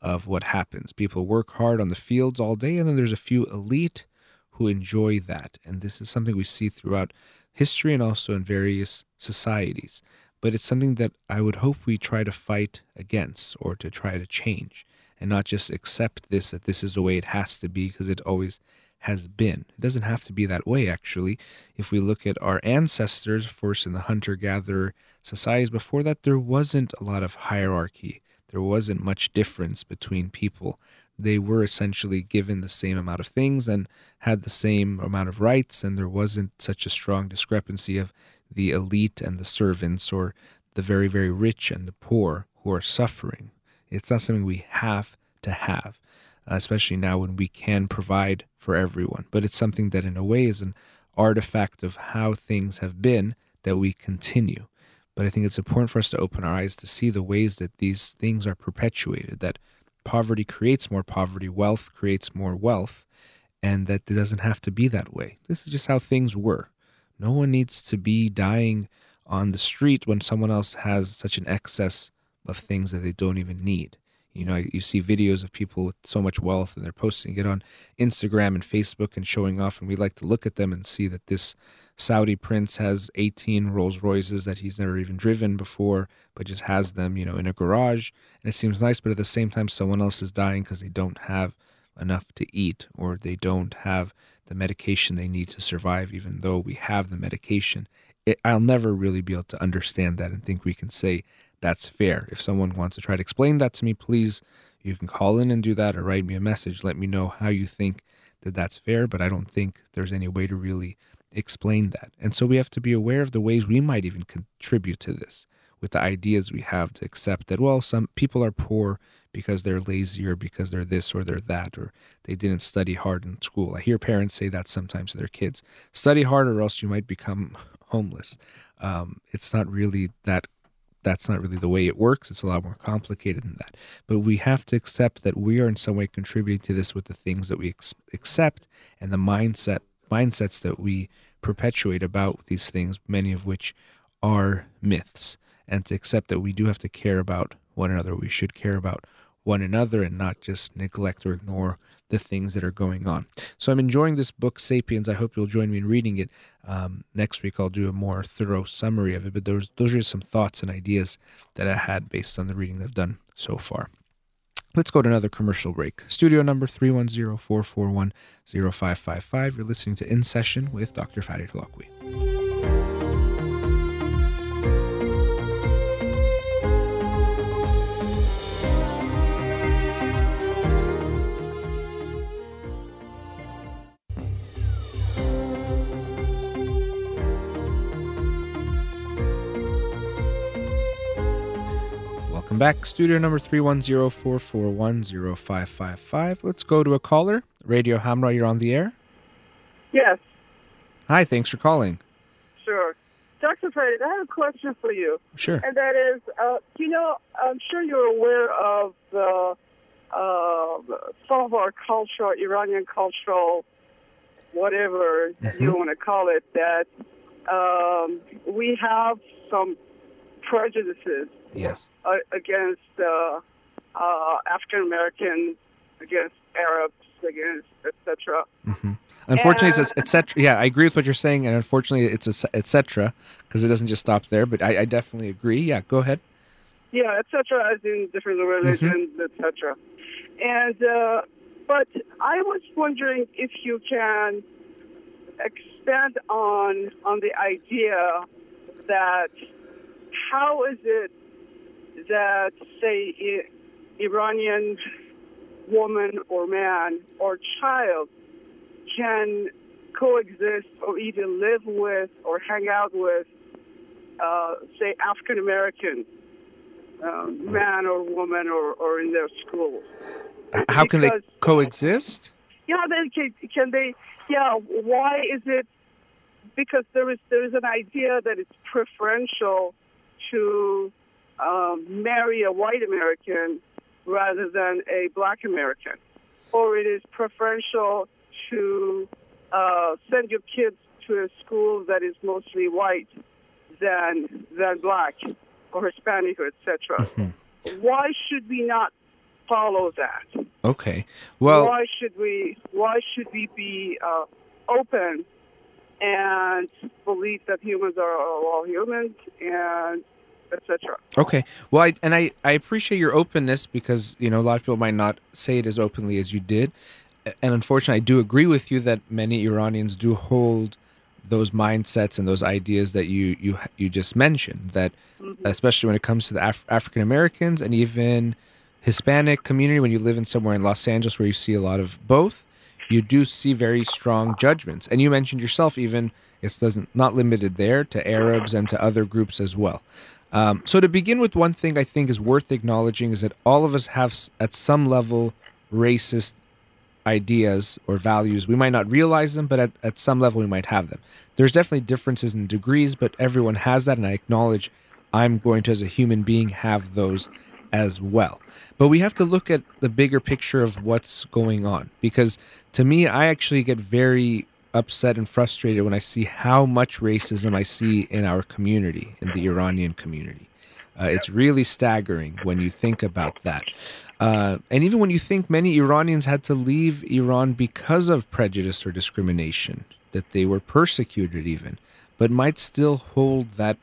of what happens. People work hard on the fields all day, and then there's a few elite who enjoy that. And this is something we see throughout history and also in various societies. But it's something that I would hope we try to fight against or to try to change and not just accept this that this is the way it has to be because it always has been. It doesn't have to be that way, actually. If we look at our ancestors, first in the hunter gatherer societies, before that, there wasn't a lot of hierarchy. There wasn't much difference between people. They were essentially given the same amount of things and had the same amount of rights, and there wasn't such a strong discrepancy of the elite and the servants or the very, very rich and the poor who are suffering. It's not something we have to have especially now when we can provide for everyone. But it's something that, in a way, is an artifact of how things have been that we continue. But I think it's important for us to open our eyes to see the ways that these things are perpetuated, that poverty creates more poverty, wealth creates more wealth, and that it doesn't have to be that way. This is just how things were. No one needs to be dying on the street when someone else has such an excess of things that they don't even need You know, you see videos of people with so much wealth and they're posting it on Instagram and Facebook and showing off. And we like to look at them and see that this Saudi prince has 18 Rolls Royces that he's never even driven before, but just has them, you know, in a garage. And it seems nice, but at the same time, someone else is dying because they don't have enough to eat or they don't have the medication they need to survive, even though we have the medication. It, I'll never really be able to understand that and think we can say that's fair. If someone wants to try to explain that to me, please, you can call in and do that or write me a message. Let me know how you think that that's fair, but I don't think there's any way to really explain that. And so we have to be aware of the ways we might even contribute to this with the ideas we have to accept that, well, some people are poor because they're lazy or because they're this or they're that or they didn't study hard in school. I hear parents say that sometimes to their kids study hard or else you might become homeless. Um, it's not really that. That's not really the way it works. It's a lot more complicated than that. But we have to accept that we are in some way contributing to this with the things that we ex- accept and the mindset mindsets that we perpetuate about these things, many of which are myths, and to accept that we do have to care about one another. We should care about one another and not just neglect or ignore the things that are going on. So I'm enjoying this book, Sapiens. I hope you'll join me in reading it. Um, next week, I'll do a more thorough summary of it, but those, those are some thoughts and ideas that I had based on the reading I've done so far. Let's go to another commercial break. Studio number 310-441-0555. You're listening to In Session with Dr. Farid Holakouee. Welcome back. Studio number 310-441-0555. Let's go to a caller. Radio Hamrah, you're on the air? Yes. Hi, thanks for calling. Sure. Dr. Freddy, I have a question for you. Sure. And that is, uh, you know, I'm sure you're aware of the, uh, some of our cultural, Iranian cultural, whatever mm-hmm. you want to call it, that um, we have some prejudices Yes. Uh, against uh, uh, African Americans, against Arabs, against etc. Mm-hmm. Unfortunately, and, it's etc. Yeah, I agree with what you're saying, and unfortunately, it's etc. Because it doesn't just stop there. But I, I, definitely agree. Yeah, go ahead. Yeah, etc. As in different religions, mm-hmm. etc. And uh, but I was wondering if you can expand on on the idea that how is it that, say, Iranian woman or man or child can coexist or even live with or hang out with, uh, say, African American um, man or woman or, or in their schools. How can they coexist? Yeah, they can, can they? Yeah, why is it? Because there is there is an idea that it's preferential to um, marry a white American rather than a black American, or it is preferential to uh, send your kids to a school that is mostly white than than black or Hispanic or etc. Mm-hmm. Why should we not follow that? Okay. Well, why should we? Why should we be uh, open and believe that humans are all humans and etc. Okay. Well, I, and I, I appreciate your openness because you know a lot of people might not say it as openly as you did, and unfortunately, I do agree with you that many Iranians do hold those mindsets and those ideas that you you you just mentioned. That mm-hmm. especially when it comes to the Af- African Americans and even Hispanic community, when you live in somewhere in Los Angeles where you see a lot of both, you do see very strong judgments. And you mentioned yourself even it doesn't not limited there to Arabs and to other groups as well. Um, so to begin with, one thing I think is worth acknowledging is that all of us have, at some level, racist ideas or values. We might not realize them, but at, at some level, we might have them. There's definitely differences in degrees, but everyone has that, and I acknowledge I'm going to, as a human being, have those as well. But we have to look at the bigger picture of what's going on because to me, I actually get very upset and frustrated when I see how much racism I see in our community, in the Iranian community. Uh, it's really staggering when you think about that. Uh, and even when you think many Iranians had to leave Iran because of prejudice or discrimination, that they were persecuted even, but might still hold that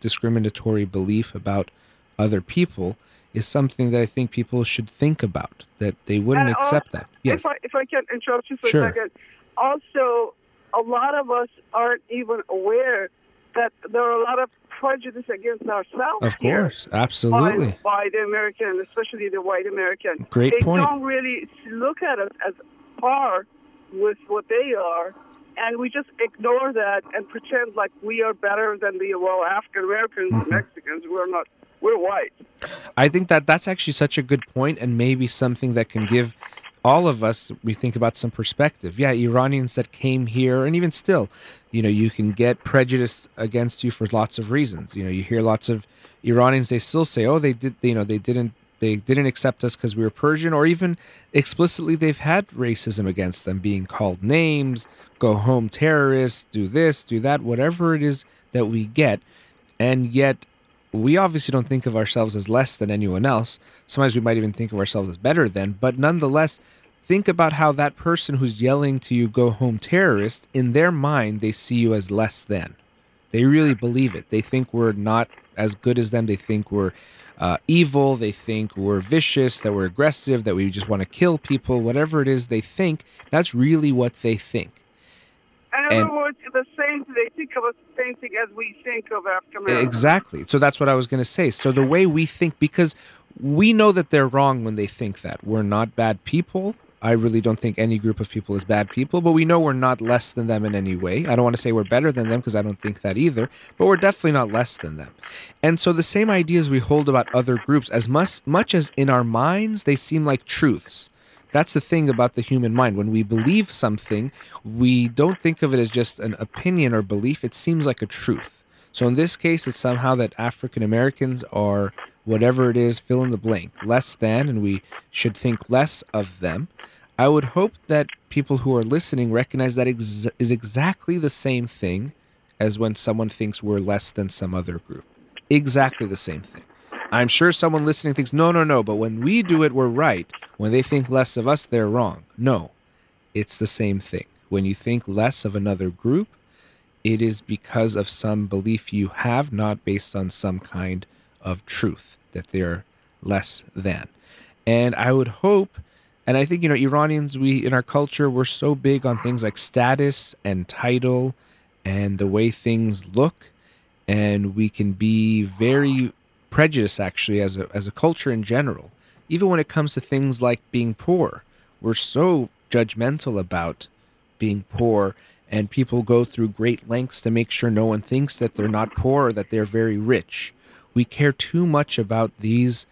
discriminatory belief about other people is something that I think people should think about, that they wouldn't And accept also, that. Yes. If I, if I can interrupt you for Sure. a second. Also, a lot of us aren't even aware that there are a lot of prejudice against ourselves. Of course. Absolutely. By, by the American, especially the white American. Great they point. don't really look at us as par with what they are. And we just ignore that and pretend like we are better than the well African Americans Mm-hmm. and Mexicans. We're not. We're white. I think that that's actually such a good point and maybe something that can give all of us we think about some perspective. Yeah, Iranians that came here and even still, you know, you can get prejudice against you for lots of reasons. You know, you hear lots of Iranians they still say, "Oh, they did, you know, they didn't they didn't accept us because we were Persian," or even explicitly they've had racism against them, being called names, "Go home terrorists," do this, do that, whatever it is that we get, and yet we obviously don't think of ourselves as less than anyone else. Sometimes we might even think of ourselves as better than, but nonetheless, think about how that person who's yelling to you, go home terrorist, in their mind, they see you as less than. They really believe it. They think we're not as good as them. They think we're uh, evil. They think we're vicious, that we're aggressive, that we just want to kill people, whatever it is they think. That's really what they think. And in And- other words, the same. They think of us the same thing as we think of African Americans. Exactly. So that's what I was going to say. So the way we think, because we know that they're wrong when they think that we're not bad people. I really don't think any group of people is bad people, but we know we're not less than them in any way. I don't want to say we're better than them because I don't think that either, but we're definitely not less than them. And so the same ideas we hold about other groups, as much, much as in our minds they seem like truths. That's the thing about the human mind. When we believe something, we don't think of it as just an opinion or belief, it seems like a truth. So in this case, it's somehow that African Americans are whatever it is, fill in the blank, less than, and we should think less of them. I would hope that people who are listening recognize that ex- is exactly the same thing as when someone thinks we're less than some other group. Exactly the same thing. I'm sure someone listening thinks, no, no, no, but when we do it, we're right. When they think less of us, they're wrong. No, it's the same thing. When you think less of another group, it is because of some belief you have, not based on some kind of truth that they're less than. And I would hope, and I think, you know, Iranians, we, in our culture, we're so big on things like status and title and the way things look. And we can be very prejudiced, actually, as a, as a culture in general. Even when it comes to things like being poor, we're so judgmental about being poor and people go through great lengths to make sure no one thinks that they're not poor or that they're very rich. We care too much about these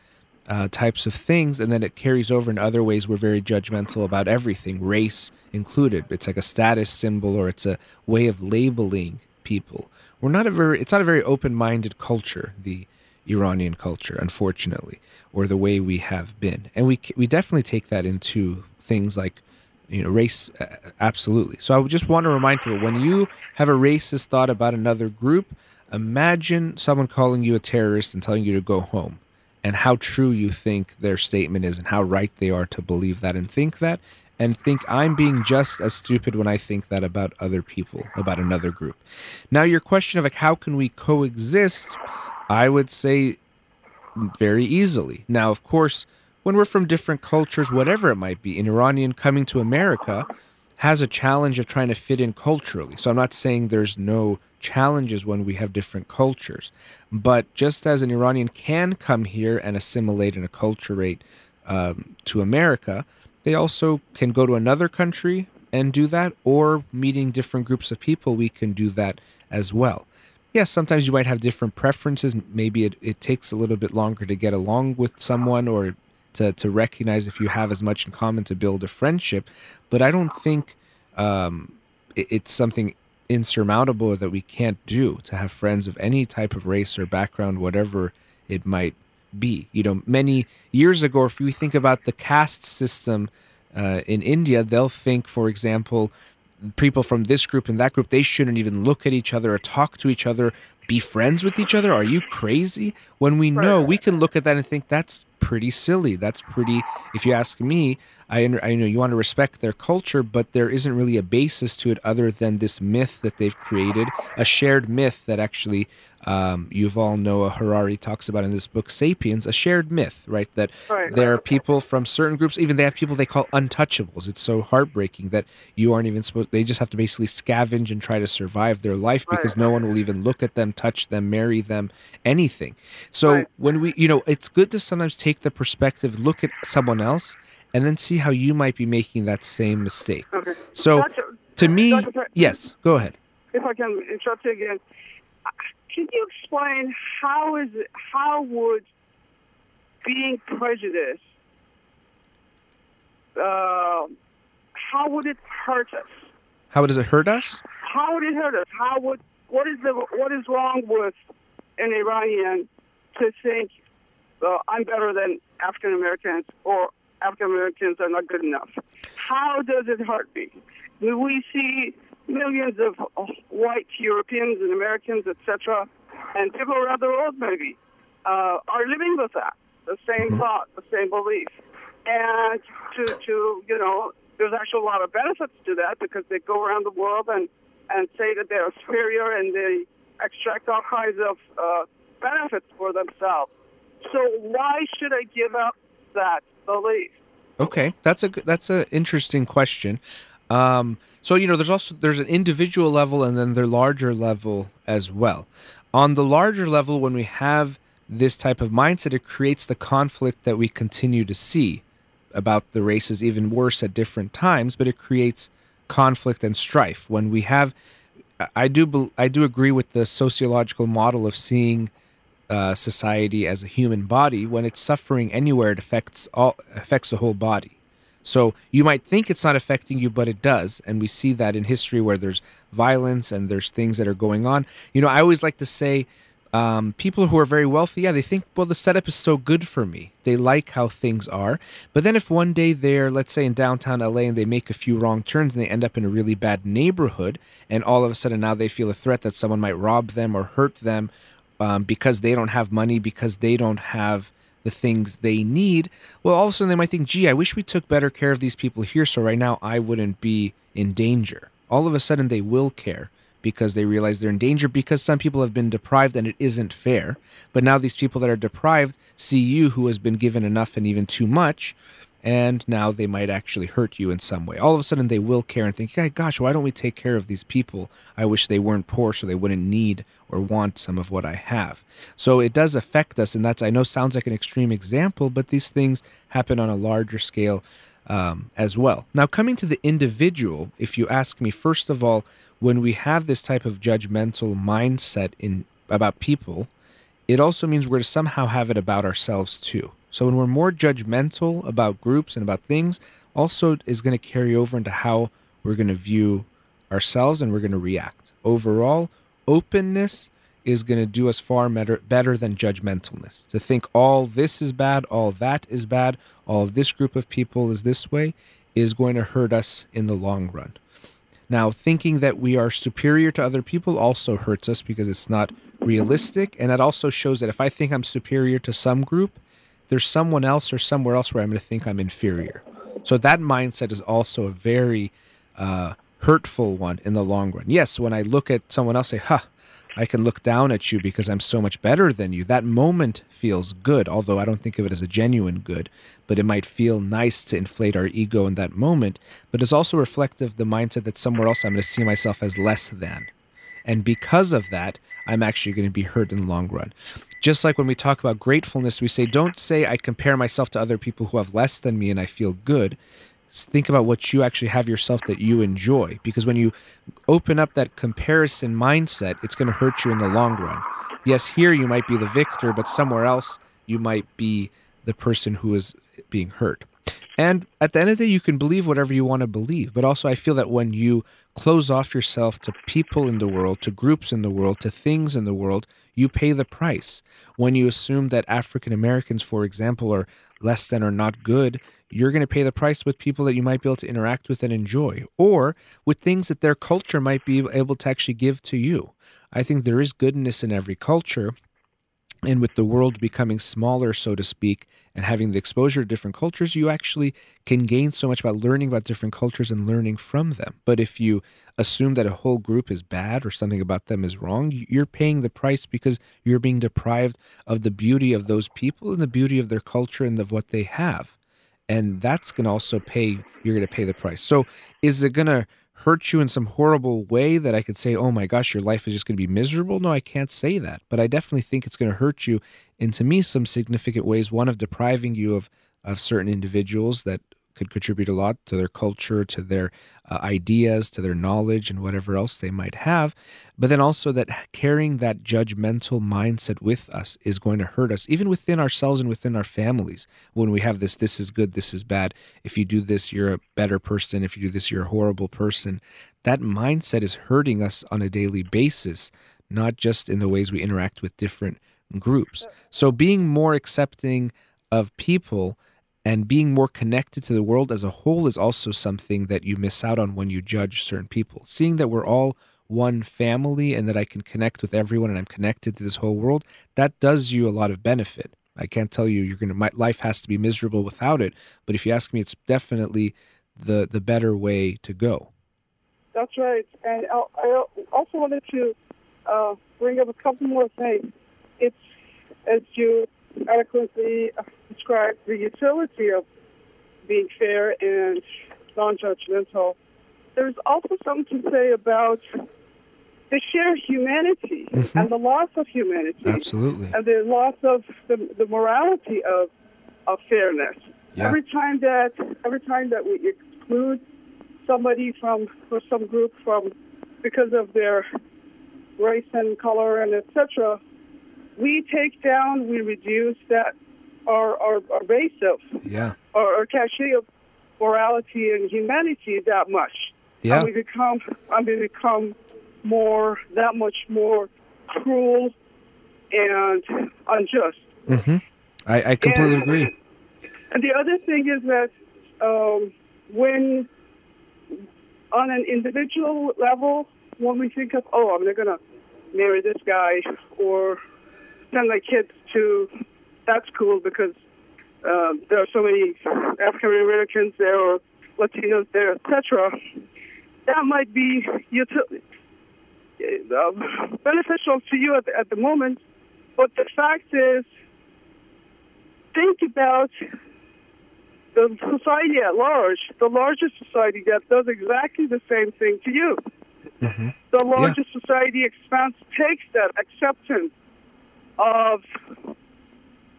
uh, types of things, and then it carries over in other ways. We're very judgmental about everything, race included. It's like a status symbol or it's a way of labeling people. We're not a very, it's not a very open minded culture, the Iranian culture, unfortunately, or the way we have been. And we, we definitely take that into things like you know race uh, absolutely so i just want to remind people when you have a racist thought about another group imagine someone calling you a terrorist and telling you to go home and how true you think their statement is and how right they are to believe that and think that and think i'm being just as stupid when i think that about other people about another group now your question of like how can we coexist i would say very easily now of course when we're from different cultures, whatever it might be, an Iranian coming to America has a challenge of trying to fit in culturally. So I'm not saying there's no challenges when we have different cultures, but just as an Iranian can come here and assimilate and acculturate um, to America, they also can go to another country and do that, or meeting different groups of people, we can do that as well. Yes, sometimes you might have different preferences. Maybe it, it takes a little bit longer to get along with someone or to, to recognize if you have as much in common to build a friendship. But I don't think um, it, it's something insurmountable that we can't do to have friends of any type of race or background, whatever it might be. You know, many years ago, if we think about the caste system uh, in India, they'll think, for example, people from this group and that group, they shouldn't even look at each other or talk to each other be friends with each other? Are you crazy? When we know, we can look at that and think that's pretty silly. That's pretty. If you ask me, I, I know you want to respect their culture, but there isn't really a basis to it other than this myth that they've created, a shared myth that actually um, Yuval Noah Harari talks about in this book, Sapiens, a shared myth, right? That Right. there are people from certain groups, even they have people they call untouchables. It's so heartbreaking that you aren't even supposed, they just have to basically scavenge and try to survive their life because Right. no one will even look at them, touch them, marry them, anything. So Right. when we, you know, it's good to sometimes take the perspective, look at someone else, and then see how you might be making that same mistake. Okay. So Dr. to me, Dr. Yes, go ahead. if I can interrupt you again, can you explain how is it, how would being prejudiced, uh, how would it hurt us? How does it hurt us? How would it hurt us? How would what is the what is wrong with an Iranian to think uh, I'm better than African Americans or African Americans are not good enough? How does it hurt me? Do we see millions of white Europeans and Americans, etc., and people around the world maybe uh, are living with that, the same thought, the same belief, and to to you know, there's actually a lot of benefits to that because they go around the world and and say that they're superior and they extract all kinds of uh, benefits for themselves. So why should I give up that belief? Okay, that's a that's an interesting question. Um, so you know, there's also there's an individual level and then the larger level as well. On the larger level, when we have this type of mindset, it creates the conflict that we continue to see about the races, even worse at different times. But it creates conflict and strife when we have. I- I do I do agree with the sociological model of seeing uh, society as a human body. When it's suffering anywhere, it affects all affects the whole body. So you might think it's not affecting you, but it does, and we see that in history where there's violence and there's things that are going on. You know, I always like to say. Um, people who are very wealthy, yeah, they think, well, the setup is so good for me. They like how things are. But then if one day they're, let's say, in downtown LA and they make a few wrong turns and they end up in a really bad neighborhood, and all of a sudden now they feel a threat that someone might rob them or hurt them um, because they don't have money, because they don't have the things they need, well, all of a sudden they might think, gee, I wish we took better care of these people here so right now I wouldn't be in danger. All of a sudden they will care because they realize they're in danger because some people have been deprived and it isn't fair. But now these people that are deprived see you who has been given enough and even too much. And now they might actually hurt you in some way. All of a sudden, they will care and think, "Yeah, gosh, why don't we take care of these people? I wish they weren't poor so they wouldn't need or want some of what I have." So it does affect us, and that's I know sounds like an extreme example, but these things happen on a larger scale um, as well. Now, coming to the individual, if you ask me, first of all, when we have this type of judgmental mindset in about people, it also means we're to somehow have it about ourselves too. So when we're more judgmental about groups and about things, also is going to carry over into how we're going to view ourselves and we're going to react. Overall, openness is going to do us far better, better than judgmentalness. To think all this is bad, all that is bad, all of this group of people is this way is going to hurt us in the long run. Now, thinking that we are superior to other people also hurts us because it's not realistic. And that also shows that if I think I'm superior to some group, there's someone else or somewhere else where I'm going to think I'm inferior. So that mindset is also a very uh, hurtful one in the long run. Yes, when I look at someone else, say, "Ha, I can look down at you because I'm so much better than you." That moment feels good, although I don't think of it as a genuine good. But it might feel nice to inflate our ego in that moment. But it's also reflective of the mindset that somewhere else I'm going to see myself as less than. And because of that, I'm actually going to be hurt in the long run. Just like when we talk about gratefulness, we say, don't say I compare myself to other people who have less than me and I feel good. Think about what you actually have yourself that you enjoy. Because when you open up that comparison mindset, it's going to hurt you in the long run. Yes, here you might be the victor, but somewhere else you might be the person who is being hurt. And at the end of the day, you can believe whatever you want to believe. But also, I feel that when you close off yourself to people in the world, to groups in the world, to things in the world, you pay the price. When you assume that African Americans, for example, are less than or not good, you're going to pay the price with people that you might be able to interact with and enjoy, or with things that their culture might be able to actually give to you. I think there is goodness in every culture. And with the world becoming smaller, so to speak, and having the exposure to different cultures, you actually can gain so much by learning about different cultures and learning from them. But if you assume that a whole group is bad or something about them is wrong, you're paying the price because you're being deprived of the beauty of those people and the beauty of their culture and of what they have. And that's going to also pay, you're going to pay the price. So is it going to hurt you in some horrible way that I could say, oh my gosh, your life is just going to be miserable? No, I can't say that. But I definitely think it's going to hurt you in, to me, some significant ways. One of depriving you of, of certain individuals that could contribute a lot to their culture, to their uh, ideas, to their knowledge, and whatever else they might have. But then also that carrying that judgmental mindset with us is going to hurt us, even within ourselves and within our families. When we have this, this is good, this is bad. If you do this, you're a better person. If you do this, you're a horrible person. That mindset is hurting us on a daily basis, not just in the ways we interact with different groups. So being more accepting of people and being more connected to the world as a whole is also something that you miss out on when you judge certain people. Seeing that we're all one family and that I can connect with everyone and I'm connected to this whole world, that does you a lot of benefit. I can't tell you you're gonna. My life has to be miserable without it. But if you ask me, it's definitely the the better way to go. That's right. And I also wanted to uh, bring up a couple more things. It's as you adequately describe the utility of being fair and non-judgmental. There's also something to say about the shared humanity mm-hmm. and the loss of humanity. Absolutely. And the loss of the, the morality of, of fairness. Yeah. Every time that every time that we exclude somebody from or some group from because of their race and color and etc., we take down, we reduce that our our, our base of yeah our, cachet of morality and humanity that much. Yeah. And we become and we become more that much more cruel and unjust. Mm-hmm. I, I completely and, agree. And the other thing is that um, when on an individual level, when we think of, oh, I'm going to marry this guy or send my kids to that cool because uh, there are so many African Americans there or Latinos there, etc. That might be util- uh, beneficial to you at, at the moment, but the fact is, think about the society at large, the larger society that does exactly the same thing to you. Mm-hmm. The larger yeah. society expands, takes that acceptance of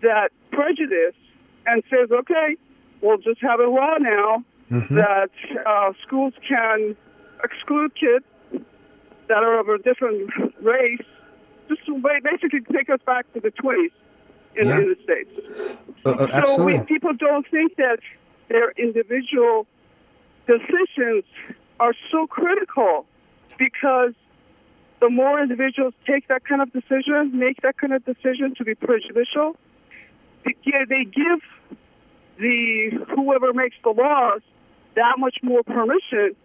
that prejudice and says, okay, we'll just have a law now mm-hmm. that uh, schools can exclude kids that are of a different race, just basically take us back to the 20s in, yeah. in the States. Uh, uh, so we, people don't think that their individual decisions are so critical because the more individuals take that kind of decision, make that kind of decision to be prejudicial, they give the whoever makes the laws that much more permission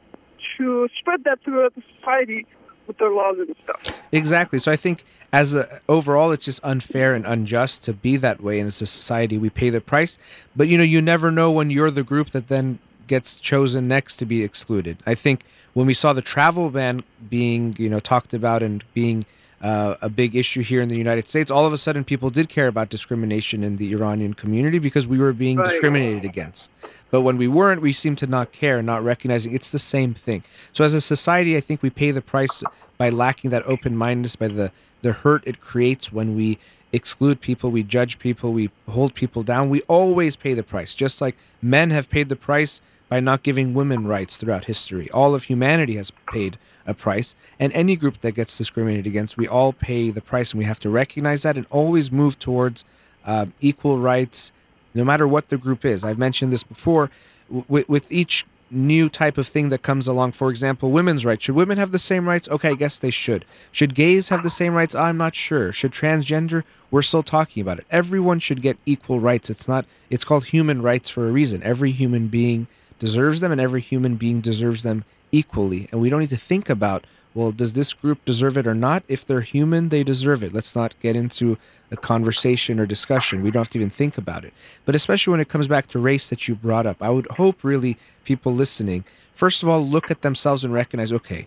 to spread that throughout the society with their laws and stuff. Exactly. So I think as a, overall, it's just unfair and unjust to be that way. And as a society, we pay the price. But you know, you never know when you're the group that then gets chosen next to be excluded. I think when we saw the travel ban being, you know, talked about and being uh, a big issue here in the United States, all of a sudden people did care about discrimination in the Iranian community because we were being right. discriminated against. But when we weren't, we seemed to not care, not recognizing it's the same thing. So as a society, I think we pay the price by lacking that open mindedness, by the the hurt it creates when we exclude people, we judge people, we hold people down. We always pay the price, just like men have paid the price by not giving women rights throughout history. All of humanity has paid a price, and any group that gets discriminated against, we all pay the price, and we have to recognize that and always move towards uh, equal rights, no matter what the group is. I've mentioned this before. W- with each new type of thing that comes along, for example, women's rights. Should women have the same rights? Okay, I guess they should. Should gays have the same rights? I'm not sure. Should transgender? We're still talking about it. Everyone should get equal rights. It's not. It's called human rights for a reason. Every human being deserves them, and every human being deserves them equally. And we don't need to think about well, does this group deserve it or not? If they're human, they deserve it. Let's not get into a conversation or discussion. We don't have to even think about it. But especially when it comes back to race that you brought up, I would hope really people listening, first of all, look at themselves and recognize, okay,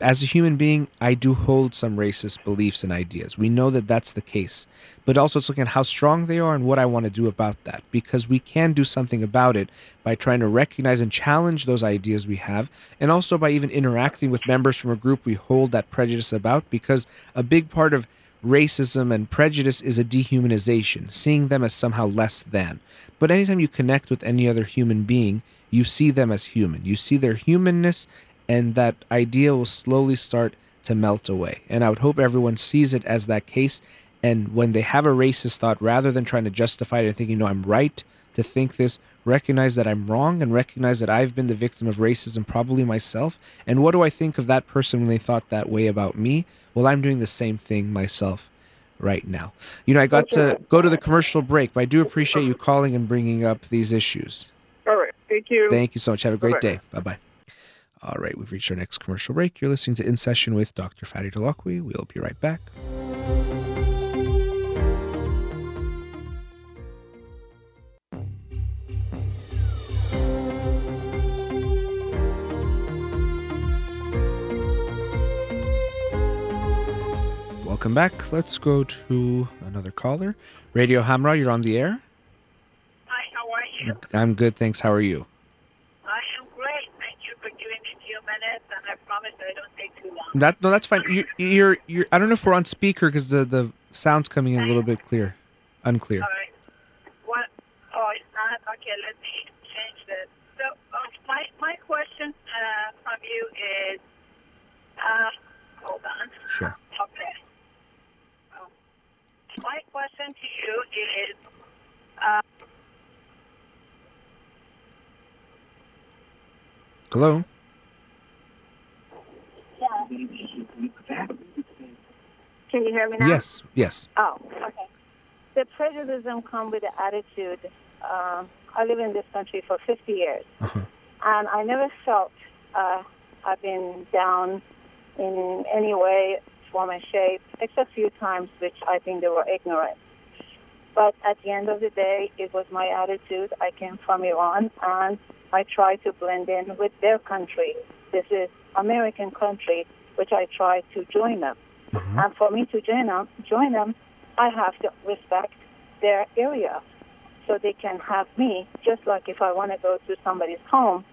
as a human being, I do hold some racist beliefs and ideas. We know that that's the case. But also, it's looking at how strong they are and what I want to do about that. Because we can do something about it by trying to recognize and challenge those ideas we have, and also by even interacting with members from a group we hold that prejudice about. Because a big part of racism and prejudice is a dehumanization, seeing them as somehow less than. But anytime you connect with any other human being, you see them as human. You see their humanness and that idea will slowly start to melt away. And I would hope everyone sees it as that case. And when they have a racist thought, rather than trying to justify it and thinking, no, I'm right to think this, recognize that I'm wrong and recognize that I've been the victim of racism, probably myself. And what do I think of that person when they thought that way about me? Well, I'm doing the same thing myself right now. You know, I got to go to the commercial break, but I do appreciate you calling and bringing up these issues. All right. Thank you. Thank you so much. Have a great Bye-bye. day. Bye bye. All right, we've reached our next commercial break. You're listening to In Session with Dr. Farid Holakouee. We'll be right back. Welcome back. Let's go to another caller. Radio Hamrah, you're on the air. Hi, how are you? I'm good, thanks. How are you? I am great. Thank you for giving me a few minutes, and I promise I don't take too long. That no, that's fine. You, you're you're. I don't know if we're on speaker because the the sound's coming in a little bit clear, unclear. All right. What? Oh, it's not? Okay, let me change this. So, uh, my, my question uh, from you is, uh, hold on. Sure. Okay. Oh. My question to you is, uh, Hello. Can you hear me now? Yes. Yes. Oh, okay. The prejudice come with the attitude. Uh, I live in this country for 50 years, Uh-huh. and I never felt uh, I've been down in any way, form, and shape, except a few times, which I think they were ignorant. But at the end of the day, it was my attitude. I came from Iran, and I tried to blend in with their country. This is American country, which I try to join them. And for me to join them, join them, I have to respect their area, so they can have me. Just like if I want to go to somebody's home,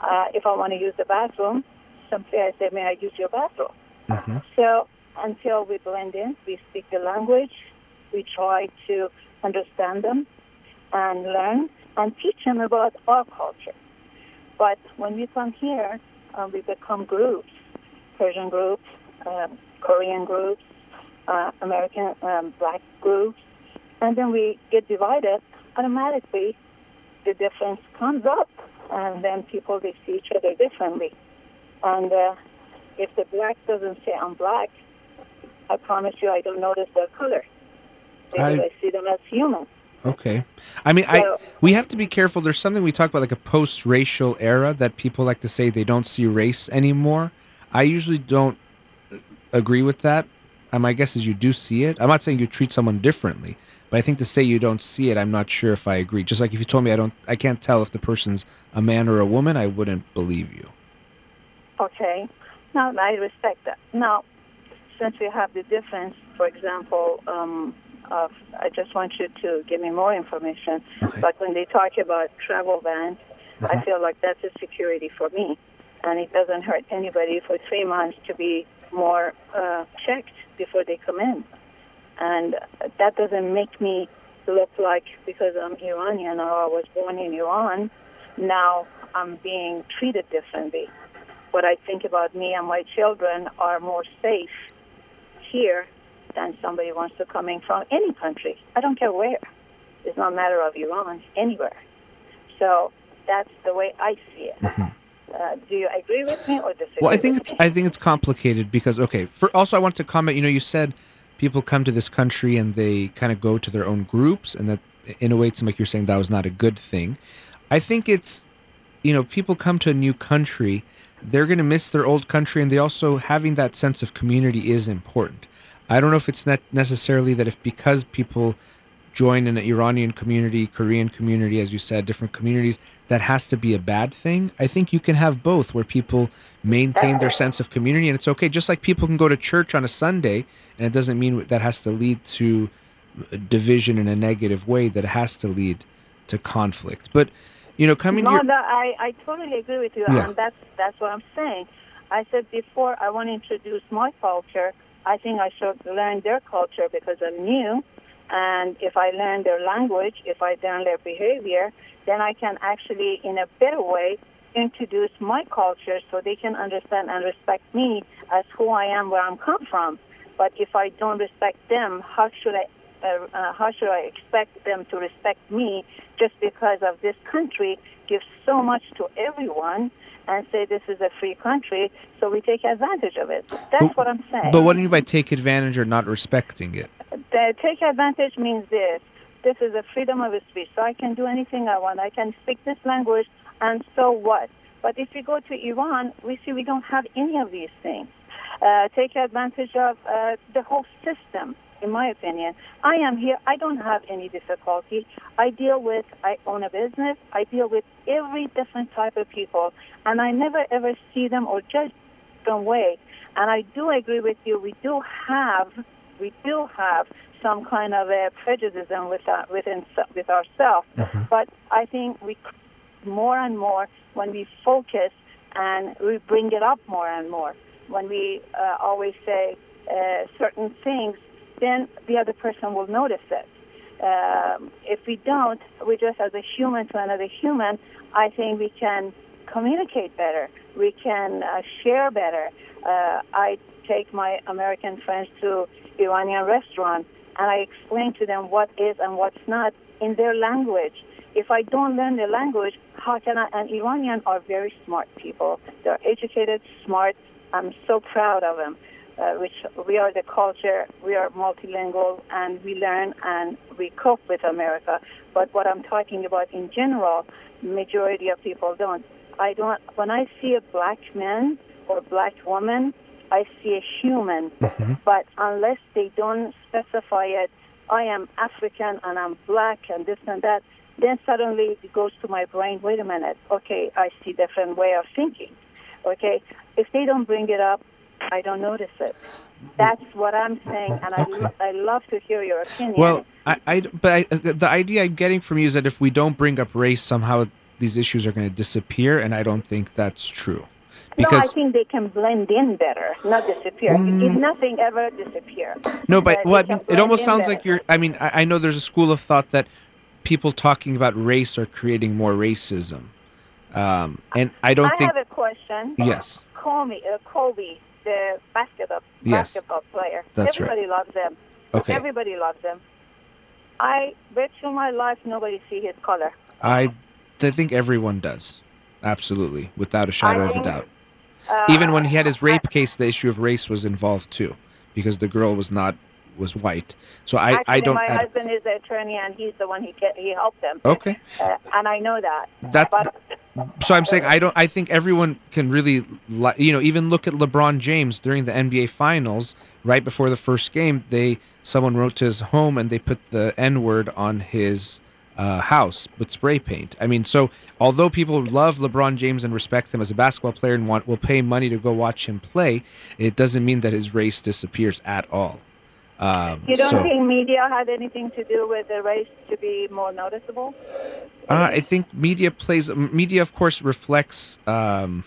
uh, if I want to use the bathroom, simply I say, "May I use your bathroom?" Mhm. So until we blend in, we speak the language, we try to understand them and learn and teach them about our culture. But when we come here, uh, we become groups, Persian groups, um, Korean groups, uh, American um, black groups, and then we get divided. Automatically, the difference comes up, and then people they see each other differently. And uh, if the black doesn't say I'm black, I promise you I don't notice their color because I- I, see them as human. Okay. I mean, I we have to be careful. There's something we talk about like a post-racial era that people like to say they don't see race anymore. I usually don't agree with that. Um, my guess is you do see it. I'm not saying you treat someone differently, but I think to say you don't see it, I'm not sure if I agree. Just like if you told me I don't, I can't tell if the person's a man or a woman, I wouldn't believe you. Okay. Now, I respect that. Now, since we have the difference, for example, um, of, I just want you to give me more information. Okay. Like when they talk about travel bans, I feel like that's a security for me. And it doesn't hurt anybody for three months to be more uh, checked before they come in. And that doesn't make me look like because I'm Iranian or I was born in Iran, now I'm being treated differently. What I think about me and my children are more safe here than somebody wants to come in from any country. I don't care where. It's not a matter of Iran, anywhere. So that's the way I see it. Uh, do you agree with me or disagree? Well, I think with it's? I think it's complicated because okay. For also, I want to comment. You know, you said people come to this country and they kind of go to their own groups, and that in a way, it's like you're saying that was not a good thing. I think it's, you know, people come to a new country. they're going to miss their old country, and they also having that sense of community is important. I don't know if it's not necessarily that if because people join an Iranian community, Korean community, as you said, different communities, that has to be a bad thing. I think you can have both, where people maintain their sense of community, and it's okay. Just like people can go to church on a Sunday, and it doesn't mean that has to lead to division in a negative way. That it has to lead to conflict. But you know, coming no, no, I, I totally agree with you, Yeah. and that's that's what I'm saying. I said before I want to introduce my culture. I think I should learn their culture because I'm new, and if I learn their language, if I learn their behavior, then I can actually, in a better way, introduce my culture so they can understand and respect me as who I am, where I'm come from. But if I don't respect them, how should I? Uh, uh, how should I expect them to respect me just because of this country gives so much to everyone and say this is a free country, so we take advantage of it. That's But- what I'm saying. but what do you mean by take advantage or not respecting it? The take advantage means this. This is a freedom of speech, so I can do anything I want. I can speak this language, and so what? But if you go to Iran, we see we don't have any of these things. Uh, take advantage of uh, the whole system, in my opinion. I am here. I don't have any difficulty. I deal with, I own a business. I deal with every different type of people, and I never ever see them or judge them way. And I do agree with you. We do have, we do have some kind of a prejudice with our, within with ourselves. But I think we more and more when we focus and we bring it up more and more. When we uh, always say uh, certain things, then the other person will notice it. Um, if we don't, we just as a human to another human, I think we can communicate better. We can uh, share better. Uh, I take my American friends to Iranian restaurant and I explain to them what is and what's not in their language. If I don't learn the language, how can I? And Iranian are very smart people. They're educated, smart. I'm so proud of them. Uh, which we are the culture, we are multilingual, and we learn and we cope with America. But what I'm talking about in general, majority of people don't. I don't. When I see a black man or black woman, I see a human. But unless they don't specify it, I am African and I'm black and this and that, then suddenly it goes to my brain. Wait a minute. Okay, I see different way of thinking. Okay, if they don't bring it up, I don't notice it. That's what I'm saying, and I, lo- I love to hear your opinion. Well, I, I but I, uh, the idea I'm getting from you is that if we don't bring up race, somehow these issues are going to disappear, and I don't think that's true. No, I think they can blend in better, not disappear. If nothing ever disappear. no, but well, I mean, it almost sounds better. like you're. I mean, I, I know there's a school of thought that people talking about race are creating more racism, um, and I don't I think. I have a question. Yes, Kobe, uh, Kobe, the basketball Yes. basketball player. That's right. Everybody loves him. okay. Everybody loves him. I bet you my life nobody see his color. I, I think everyone does, absolutely, without a shadow of a doubt. Uh, Even when he had his rape case, the issue of race was involved too, because the girl was not was white. So I, Actually, I don't. my I- husband is the attorney, and he's the one he he helped them. okay. Uh, and I know that. That- But So I'm saying I don't. I think everyone can really, you know, even look at LeBron James during the NBA Finals. Right before the first game, they someone wrote to his home and they put the N word on his uh, house with spray paint. I mean, so although people love LeBron James and respect him as a basketball player and want will pay money to go watch him play, it doesn't mean that his race disappears at all. Um, you don't so, think media had anything to do with the race to be more noticeable? Uh, I think media plays. Media, of course, reflects um,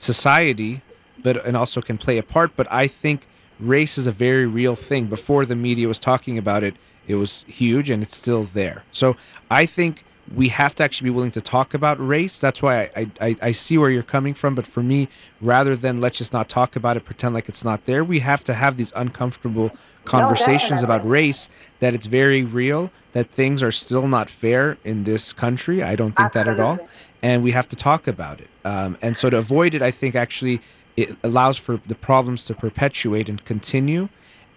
society, but and also can play a part. But I think race is a very real thing. Before the media was talking about it, it was huge, and it's still there. So I think we have to actually be willing to talk about race. That's why I, I, I see where you're coming from. But for me, rather than let's just not talk about it, pretend like it's not there, we have to have these uncomfortable conversations about race. That it's very real. That things are still not fair in this country. I don't think that at all. And we have to talk about it. Um, and so to avoid it, I think actually it allows for the problems to perpetuate and continue.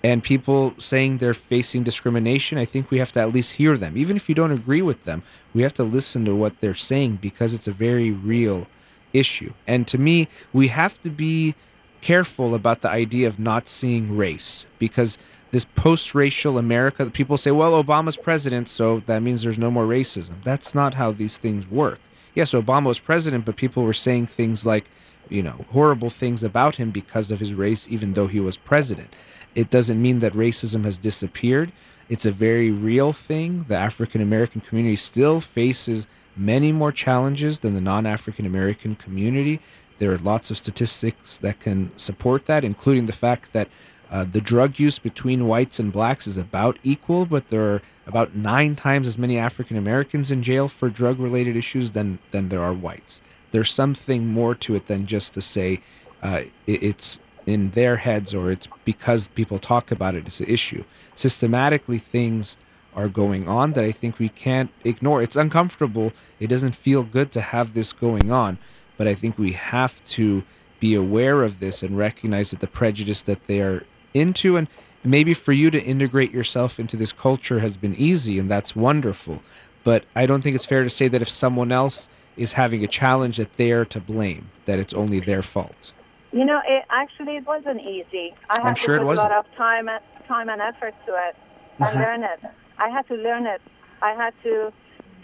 And people saying they're facing discrimination, I think we have to at least hear them. Even if you don't agree with them, we have to listen to what they're saying because it's a very real issue. And to me, we have to be careful about the idea of not seeing race because this post-racial America, people say, well, Obama's president, so that means there's no more racism. That's not how these things work. Yes, Obama was president, but people were saying things like, you know, horrible things about him because of his race, even though he was president. It doesn't mean that racism has disappeared. It's a very real thing. The African American community still faces many more challenges than the non African American community. There are lots of statistics that can support that, including the fact that uh, the drug use between whites and blacks is about equal, but there are about nine times as many African Americans in jail for drug related issues than, than there are whites. There's something more to it than just to say uh, it, it's in their heads or it's because people talk about it as an issue. Systematically, things are going on that I think we can't ignore. It's uncomfortable. It doesn't feel good to have this going on, but I think we have to be aware of this and recognize that the prejudice that they are into and maybe for you to integrate yourself into this culture has been easy and that's wonderful but i don't think it's fair to say that if someone else is having a challenge that they're to blame that it's only their fault you know it actually it wasn't easy i had I'm sure to it wasn't. a lot of time time and effort to it and Mhm. learn it i had to learn it i had to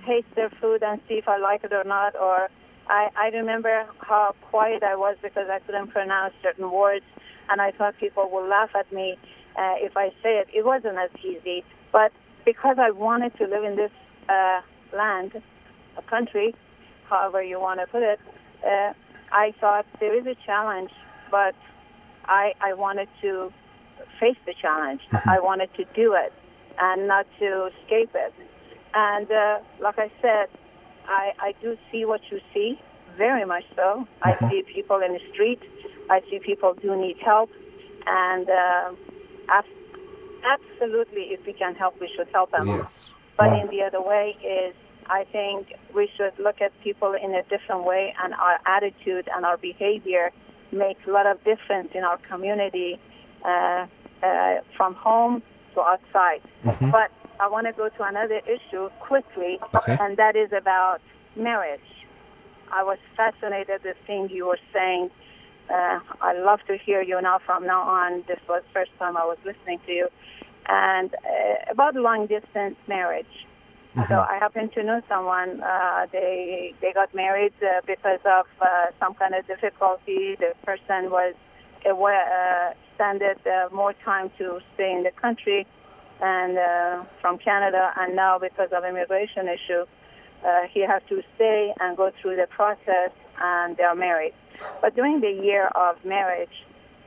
taste their food and see if i like it or not or I, I remember how quiet I was because I couldn't pronounce certain words, and I thought people would laugh at me uh, if I say it. It wasn't as easy, but because I wanted to live in this uh, land, a country, however you want to put it, uh, I thought there is a challenge, but I, I wanted to face the challenge. I wanted to do it and not to escape it. And uh, like I said, I, I do see what you see, very much so. I see people in the street. I see people do need help. And uh, abs- absolutely, if we can help, we should help them. yes But Wow. in the other way is, I think we should look at people in a different way, and our attitude and our behavior makes a lot of difference in our community, uh, uh, from home to outside. Mhm. But I want to go to another issue quickly, Okay. and that is about marriage. I was fascinated the thing you were saying. Uh, I love to hear you now from now on. This was first time I was listening to you. And uh, about long distance marriage. So I happen to know someone. Uh, they they got married uh, because of uh, some kind of difficulty. The person was away, uh, extended uh, more time to stay in the country, and uh, from Canada. And now because of immigration issue, uh, he has to stay and go through the process, and they are married. But during the year of marriage,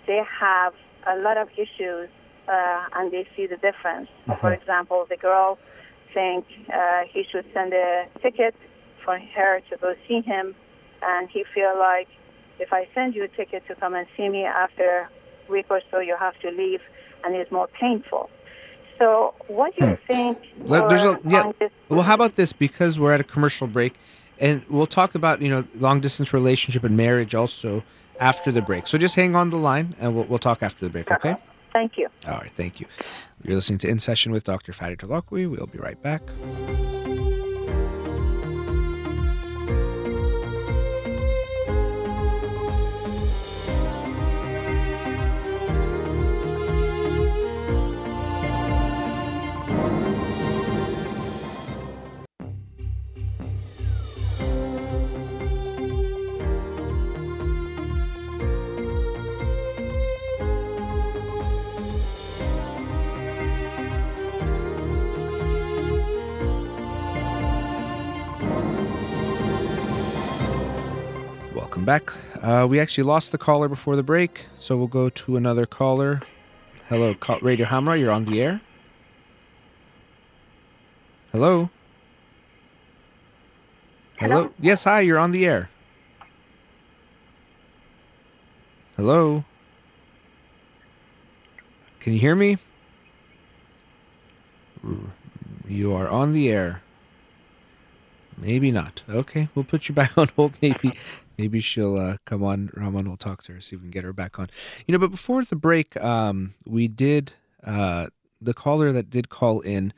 they have a lot of issues, uh, and they see the difference. For example, the girl think uh, he should send a ticket for her to go see him, and he feel like if I send you a ticket to come and see me after a week or so, you have to leave, and it's more painful. So, what do you think? Let- there's a yeah. distance- Well, how about this? Because we're at a commercial break, and we'll talk about you know long distance relationship and marriage also after the break. So just hang on the line, and we'll we'll talk after the break. Okay. Thank you. All right. Thank you. You're listening to In Session with Dr. Farid Holakouee. We'll be right back. Back. Uh, we actually lost the caller before the break, so we'll go to another caller. Hello, Radio Hamrah. You're on the air. Hello. Hello. Yes, hi. You're on the air. Hello. Can you hear me? You are on the air. Maybe not. Okay, we'll put you back on hold. Maybe, maybe she'll uh, come on. Raman will talk to her, see if we can get her back on. You know, but before the break, um, we did. Uh, the caller that did call in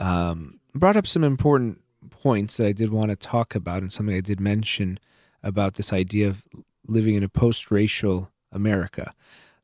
um, brought up some important points that I did want to talk about, and something I did mention about this idea of living in a post-racial America.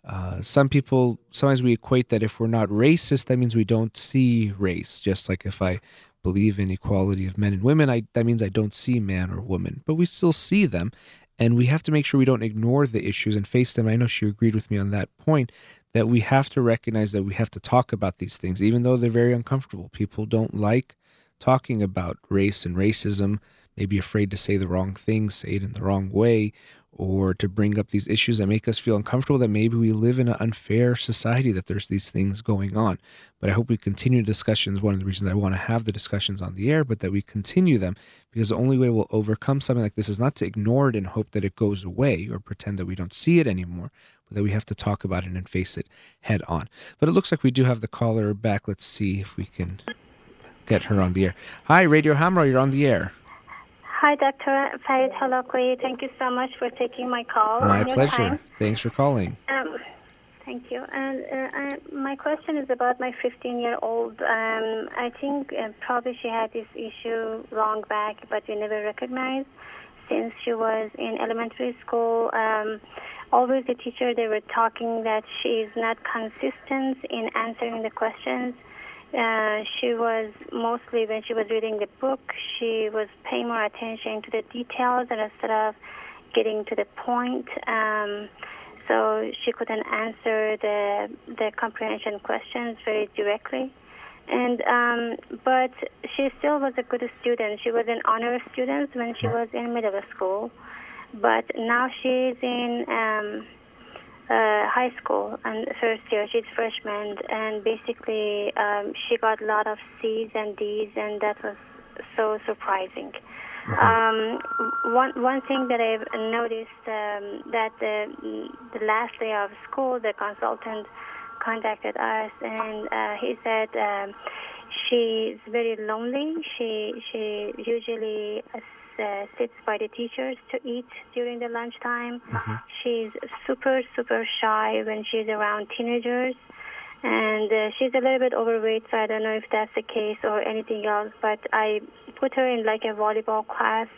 Uh, some people sometimes we equate that if we're not racist, that means we don't see race. Just like if I believe in equality of men and women, I that means I don't see man or woman, but we still see them, and we have to make sure we don't ignore the issues and face them. I know she agreed with me on that point that we have to recognize that we have to talk about these things, even though they're very uncomfortable. People don't like talking about race and racism, maybe afraid to say the wrong thing, say it in the wrong way, or to bring up these issues that make us feel uncomfortable that maybe we live in an unfair society that there's these things going on. But i hope we continue discussions. One of the reasons i want to have the discussions on the air but that we continue them because the only way we'll overcome something like this is not to ignore it and hope that it goes away or pretend that we don't see it anymore but that we have to talk about it and face it head on. But it looks like we do have the caller back. Let's see if we can get her on the air. Hi radio Hamrah you're on the air Hi, Dr. Farid Holakouee. Thank you so much for taking my call. My pleasure. time. Thanks for calling. Um, thank you. And uh, I, my question is about my 15-year-old. Um, I think uh, probably she had this issue long back, but we never recognized since she was in elementary school. Um, always the teacher, they were talking that she is not consistent in answering the questions. Uh, she was mostly when she was reading the book, she was paying more attention to the details and instead of getting to the point. Um, so she couldn't answer the the comprehension questions very directly. And um, but she still was a good student. She was an honor student when she was in middle school, but now she's in. Um, uh, high school and first year. She's freshman, and basically um, she got a lot of C's and D's, and that was so surprising. Um, one one thing that I've noticed um, that the the last day of school, the consultant contacted us, and uh, he said um, she's very lonely. She she usually uh, sits by the teachers to eat during the lunchtime. She's super, super shy when she's around teenagers. And uh, she's a little bit overweight, so I don't know if that's the case or anything else. But I put her in like a volleyball class.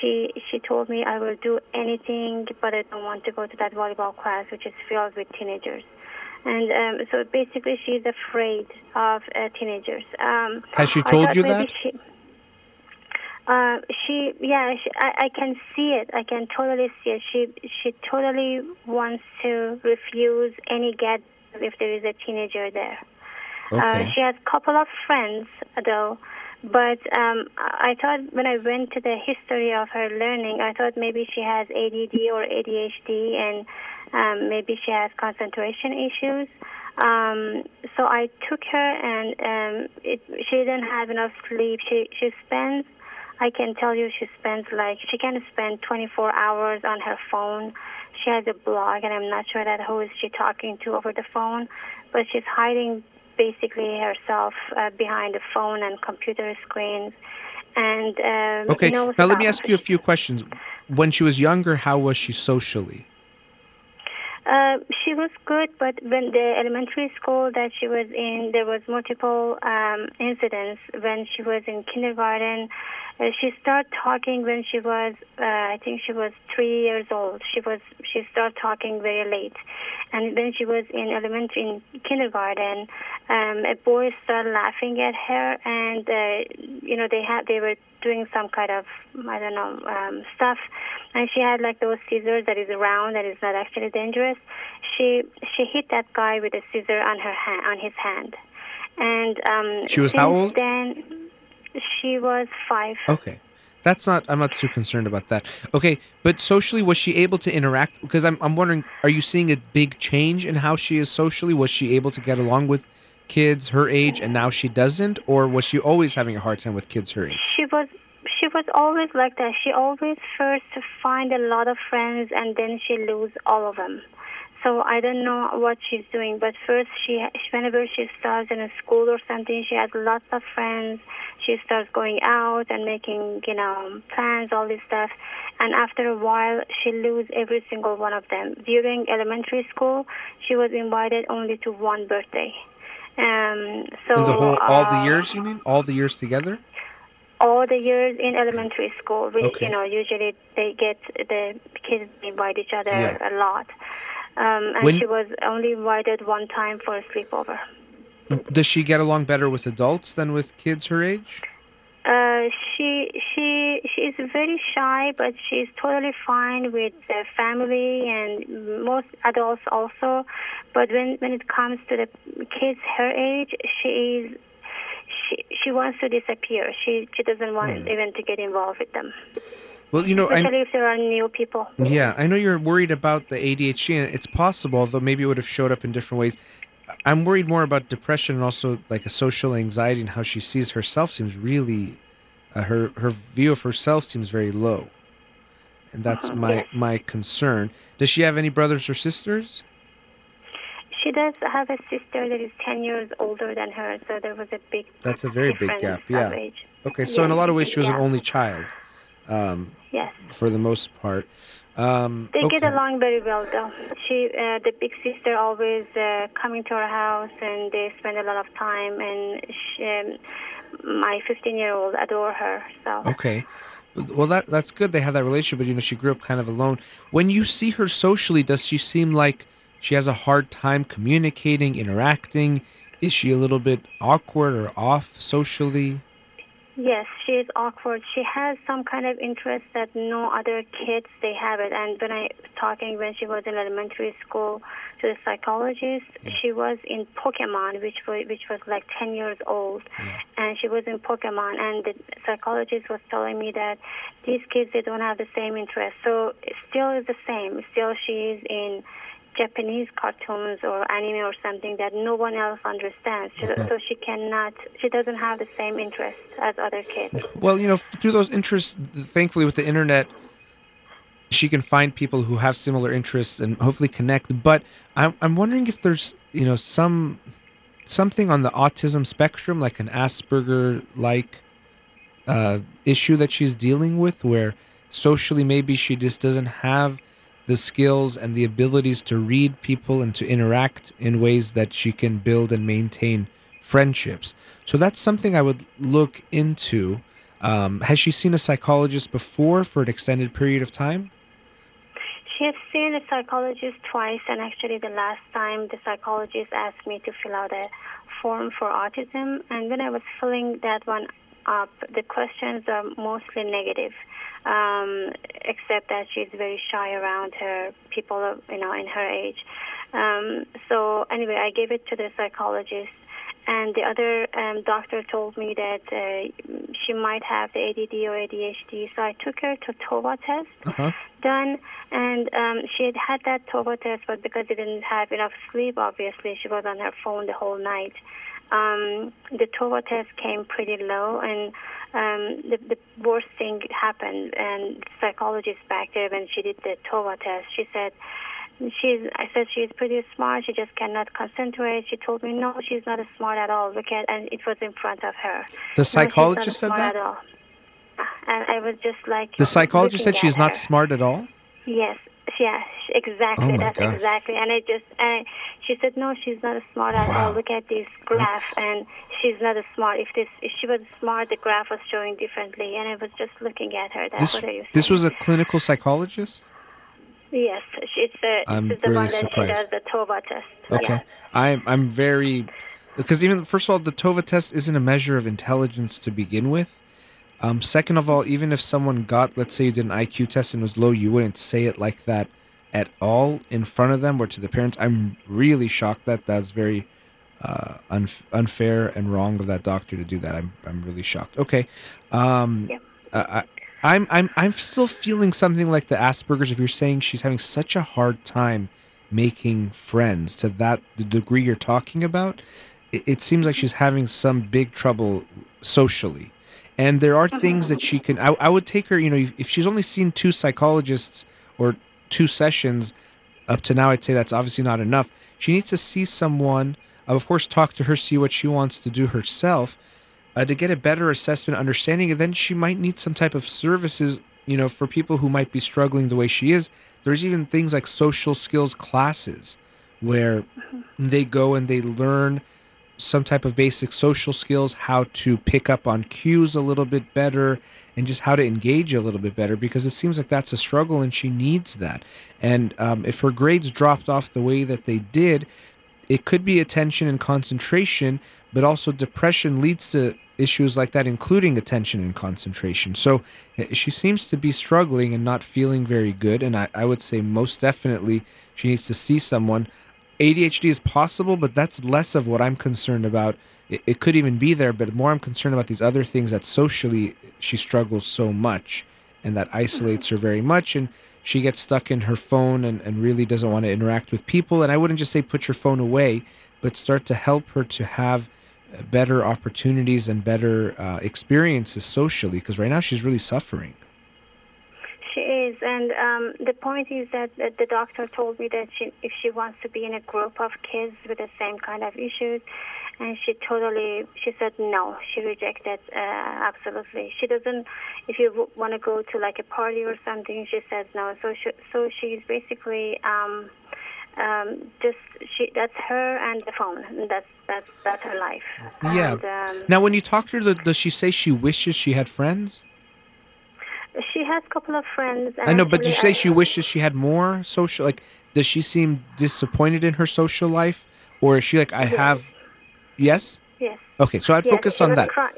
She she told me I will do anything, but I don't want to go to that volleyball class, which is filled with teenagers. And um, so basically, she's afraid of uh, teenagers. Um, Has she told you that? She, uh, she, yeah, she, I, I can see it. I can totally see it. She, she totally wants to refuse any get if there is a teenager there. Uh, Okay. she has a couple of friends, though. But um, I I thought when I went to the history of her learning, I thought maybe she has ADD or ADHD, and um, maybe she has concentration issues. Um, so I took her, and um, it, she didn't have enough sleep. She she spends, I can tell you, she spends like she can spend 24 hours on her phone. She has a blog, and I'm not sure that who is she talking to over the phone, but she's hiding basically herself uh, behind the phone and computer screens. And um, Okay. knows Now let me ask you a few questions. When she was younger, how was she socially? Uh, she was good, but when the elementary school that she was in, there was multiple um, incidents. When she was in kindergarten, uh, she started talking when she was, uh, I think she was three years old. She was, she started talking very late, and when she was in elementary, in kindergarten, um, a boy started laughing at her, and uh, you know they had, they were doing some kind of, I don't know, um, stuff, and she had like those scissors that is round that is not actually dangerous. She she hit that guy with a scissor on her hand, on his hand, and um, She was how old? Then she was five. Okay. That's not I'm not too concerned about that. Okay, but socially was she able to interact because I'm I'm wondering are you seeing a big change in how she is socially? Was she able to get along with kids her age and now she doesn't or was she always having a hard time with kids her age? She was she was always like that. She always first find a lot of friends and then she lose all of them. So I don't know what she's doing, but first she whenever she starts in a school or something, she has lots of friends. She starts going out and making you know plans, all this stuff, and after a while she lose every single one of them. During elementary school, she was invited only to one birthday. Um, so the whole all the uh, years you mean? All the years together? all the years in elementary school. Which, Okay. You know, usually they get the kids invite each other Yeah. a lot. Um, and When- she was only invited one time for a sleepover. Does she get along better with adults than with kids her age? Uh, she she she is very shy, but she's totally fine with the family and most adults also. But when when it comes to the kids her age, she is she she wants to disappear. She she doesn't want even to get involved with them, Well, you know, I, especially if there are new people. Yeah, I know you're worried about the ADHD, and it's possible, although maybe it would have showed up in different ways. I'm worried more about depression and also like a social anxiety and how she sees herself seems really, uh, her her view of herself seems very low, and that's Uh-huh, my yes. my concern. Does she have any brothers or sisters? She does have a sister that is ten years older than her, so there was a big That's a very big gap. Yeah. age. Okay, so in a lot of ways, she was an only child, um, Yes. for the most part. Um, They get along very well, though. She, uh, the big sister, always uh, coming to our house, and they spend a lot of time. And she, um, my 15-year-old adore her. So Okay. Well, that that's good. They have that relationship, but you know, she grew up kind of alone. When you see her socially, does she seem like she has a hard time communicating, interacting? Is she a little bit awkward or off socially? Yes, she is awkward. She has some kind of interest that no other kids they have it. And when I talking when she was in elementary school to the psychologist, she was in Pokemon, which was which was like 10 years old. and she was in Pokemon, and the psychologist was telling me that these kids they don't have the same interest. So it still is the same. Still, she is in Japanese cartoons or anime or something that no one else understands. So, so she cannot. She doesn't have the same interest as other kids. Well, you know, through those interests, thankfully with the internet, she can find people who have similar interests and hopefully connect. But I'm I'm wondering if there's you know some something on the autism spectrum, like an Asperger like uh, issue that she's dealing with, where socially maybe she just doesn't have the skills and the abilities to read people and to interact in ways that she can build and maintain friendships. So that's something I would look into. Um, has she seen a psychologist before for an extended period of time? She has seen a psychologist twice, and actually, the last time the psychologist asked me to fill out a form for autism, and when I was filling that one up, the questions are mostly negative, um, except that she's very shy around her people, you know, in her age. Um, so anyway, I gave it to the psychologist, and the other um, doctor told me that uh, she might have the ADD or ADHD. So I took her to TOVA test Uh-huh. done, and um, she had had that TOVA test, but because she didn't have enough sleep, obviously, she was on her phone the whole night. Um, the TOVA test came pretty low, and um, the, the worst thing happened. And the psychologist back there, when she did the TOVA test, she said, She's. I said she's pretty smart. She just cannot concentrate. She told me, no, she's not smart at all. Look at, and it was in front of her. The No, psychologist said that? At all. And I was just like. The psychologist said she's not her. smart at all? Yes, yes, exactly. Oh That's gosh. exactly. And I just, and she said, no, she's not as smart at Wow. all. Look at this graph, and she's not as smart. If this, if she was smart, the graph was showing differently. And I was just looking at her. That's This what are you this was a clinical psychologist? Yes, it's a, I'm it's the really one that surprised. she does the TOVA test. Okay. Yeah. I'm I'm very because even first of all, the TOVA test isn't a measure of intelligence to begin with. Um, second of all, even if someone got, let's say you did an IQ test and was low, you wouldn't say it like that at all in front of them or to the parents. I'm really shocked that that's very uh, unf- unfair and wrong of that doctor to do that. I'm I'm really shocked. Okay. Um, Yeah. uh, I, I'm I'm I'm still feeling something like the Asperger's. If you're saying she's having such a hard time making friends to that the degree you're talking about, it, it seems like she's having some big trouble socially. And there are things that she can. I, I would take her. You know, if, if she's only seen two psychologists or two sessions up to now, I'd say that's obviously not enough. She needs to see someone. Of course, talk to her, see what she wants to do herself, uh, to get a better assessment, understanding. And then she might need some type of services. You know, for people who might be struggling the way she is. There's even things like social skills classes, where they go and they learn some type of basic social skills, how to pick up on cues a little bit better, and just how to engage a little bit better because it seems like that's a struggle and she needs that. And um, if her grades dropped off the way that they did, it could be attention and concentration, but also depression leads to issues like that, including attention and concentration. So eh, she seems to be struggling and not feeling very good. And I, I would say most definitely she needs to see someone. ADHD is possible, but that's less of what I'm concerned about. It, it could even be there, but more I'm concerned about these other things that socially she struggles so much and that isolates her very much. And she gets stuck in her phone and, and really doesn't want to interact with people. And I wouldn't just say put your phone away, but start to help her to have uh, better opportunities and better uh, experiences socially because right now she's really suffering. Is, and um, the point is that, that the doctor told me that she, if she wants to be in a group of kids with the same kind of issues, and she totally, she said no. She rejected uh, absolutely. She doesn't. If you w- want to go to like a party or something, she says no. So she, so she's basically. Um, um, just she that's her and the phone that's that's that's her life Yeah. and, um, Now, when you talk to her, does she say she wishes she had friends? She has a couple of friends I know, but did she say I- she wishes she had more social? Like, does she seem disappointed in her social life, or is she like, I have? Yes. yes Okay, so I'd yes, focus on that. cry-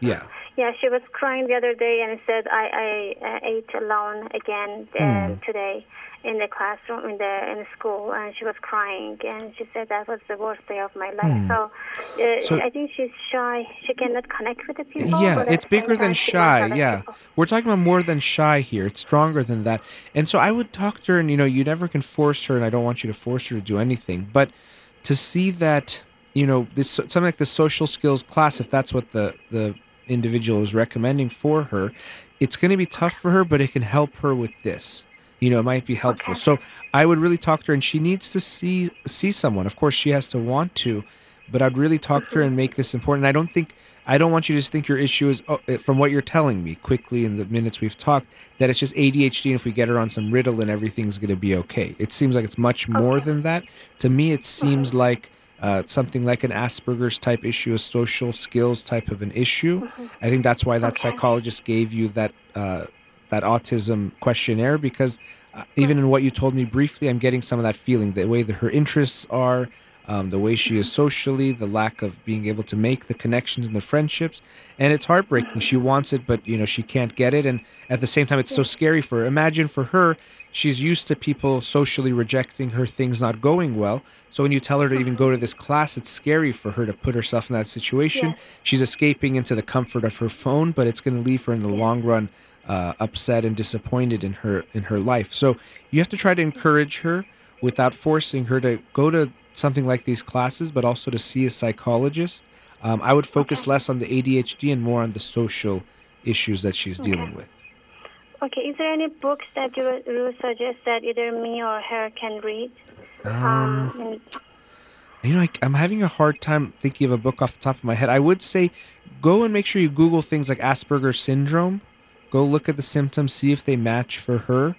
Yeah. Yeah, she was crying the other day and said, I, I uh, ate alone again uh, Hmm. today in the classroom, in the in the school, and she was crying. And she said that was the worst day of my life. So, uh. So- I think she's shy. She cannot connect with the people. Yeah, it's bigger than time, she wants shy. Yeah, we're talking about more than shy here. It's stronger than that. And so I would talk to her, and you know, you never can force her, and I don't want you to force her to do anything. But to see that, you know, this something like the social skills class, if that's what the the individual is recommending for her, it's going to be tough for her, but it can help her with this. You know, it might be helpful. So I would really talk to her, and she needs to see see someone. Of course, she has to want to, but I'd really talk to her and make this important. I don't think I don't want you to just think your issue is oh, from what you're telling me quickly in the minutes we've talked that it's just ADHD and if we get her on some Ritalin everything's going to be okay. It seems like it's much more than that. To me it seems like uh, something like an Asperger's type issue, a social skills type of an issue. I think that's why that psychologist gave you that uh, that autism questionnaire because uh, even in what you told me briefly, I'm getting some of that feeling, the way that her interests are, um, the way she is socially, the lack of being able to make the connections and the friendships, and it's heartbreaking. She wants it, but you know she can't get it, and at the same time, it's so scary for her. Imagine for her, she's used to people socially rejecting her, things not going well. So when you tell her to even go to this class, it's scary for her to put herself in that situation. Yes. She's escaping into the comfort of her phone, but it's going to leave her in the long run uh, upset and disappointed in her in her life. So you have to try to encourage her without forcing her to go to something like these classes, but also to see a psychologist. Um, I would focus less on the ADHD and more on the social issues that she's dealing with. Okay, is there any books that you would, suggest that either me or her can read? Um, and- you know, I, I'm having a hard time thinking of a book off the top of my head. I would say go and make sure you Google things like Asperger's syndrome. Go look at the symptoms, see if they match for her.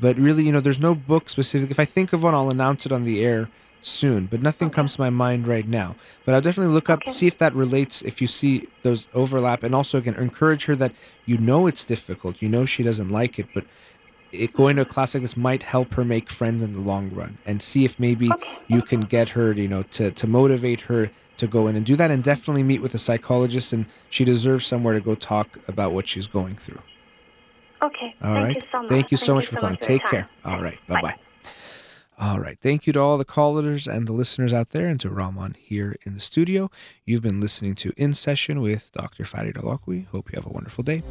But really, you know, there's no book specific. If I think of one, I'll announce it on the air soon. But nothing comes to my mind right now. But I'll definitely look up, Okay. see if that relates, if you see those overlap, and also again encourage her that you know it's difficult, you know she doesn't like it, but it going to a class like this might help her make friends in the long run and see if maybe you can get her you know to, to motivate her to go in and do that and definitely meet with a psychologist and she deserves somewhere to go talk about what she's going through. Okay, all thank right. you so much. thank you so much for calling your take care. all right. Bye-bye all right. Thank you to all the callers and the listeners out there and to Rahman here in the studio. You've been listening to in session with dr Farid Holakouee hope you have a wonderful day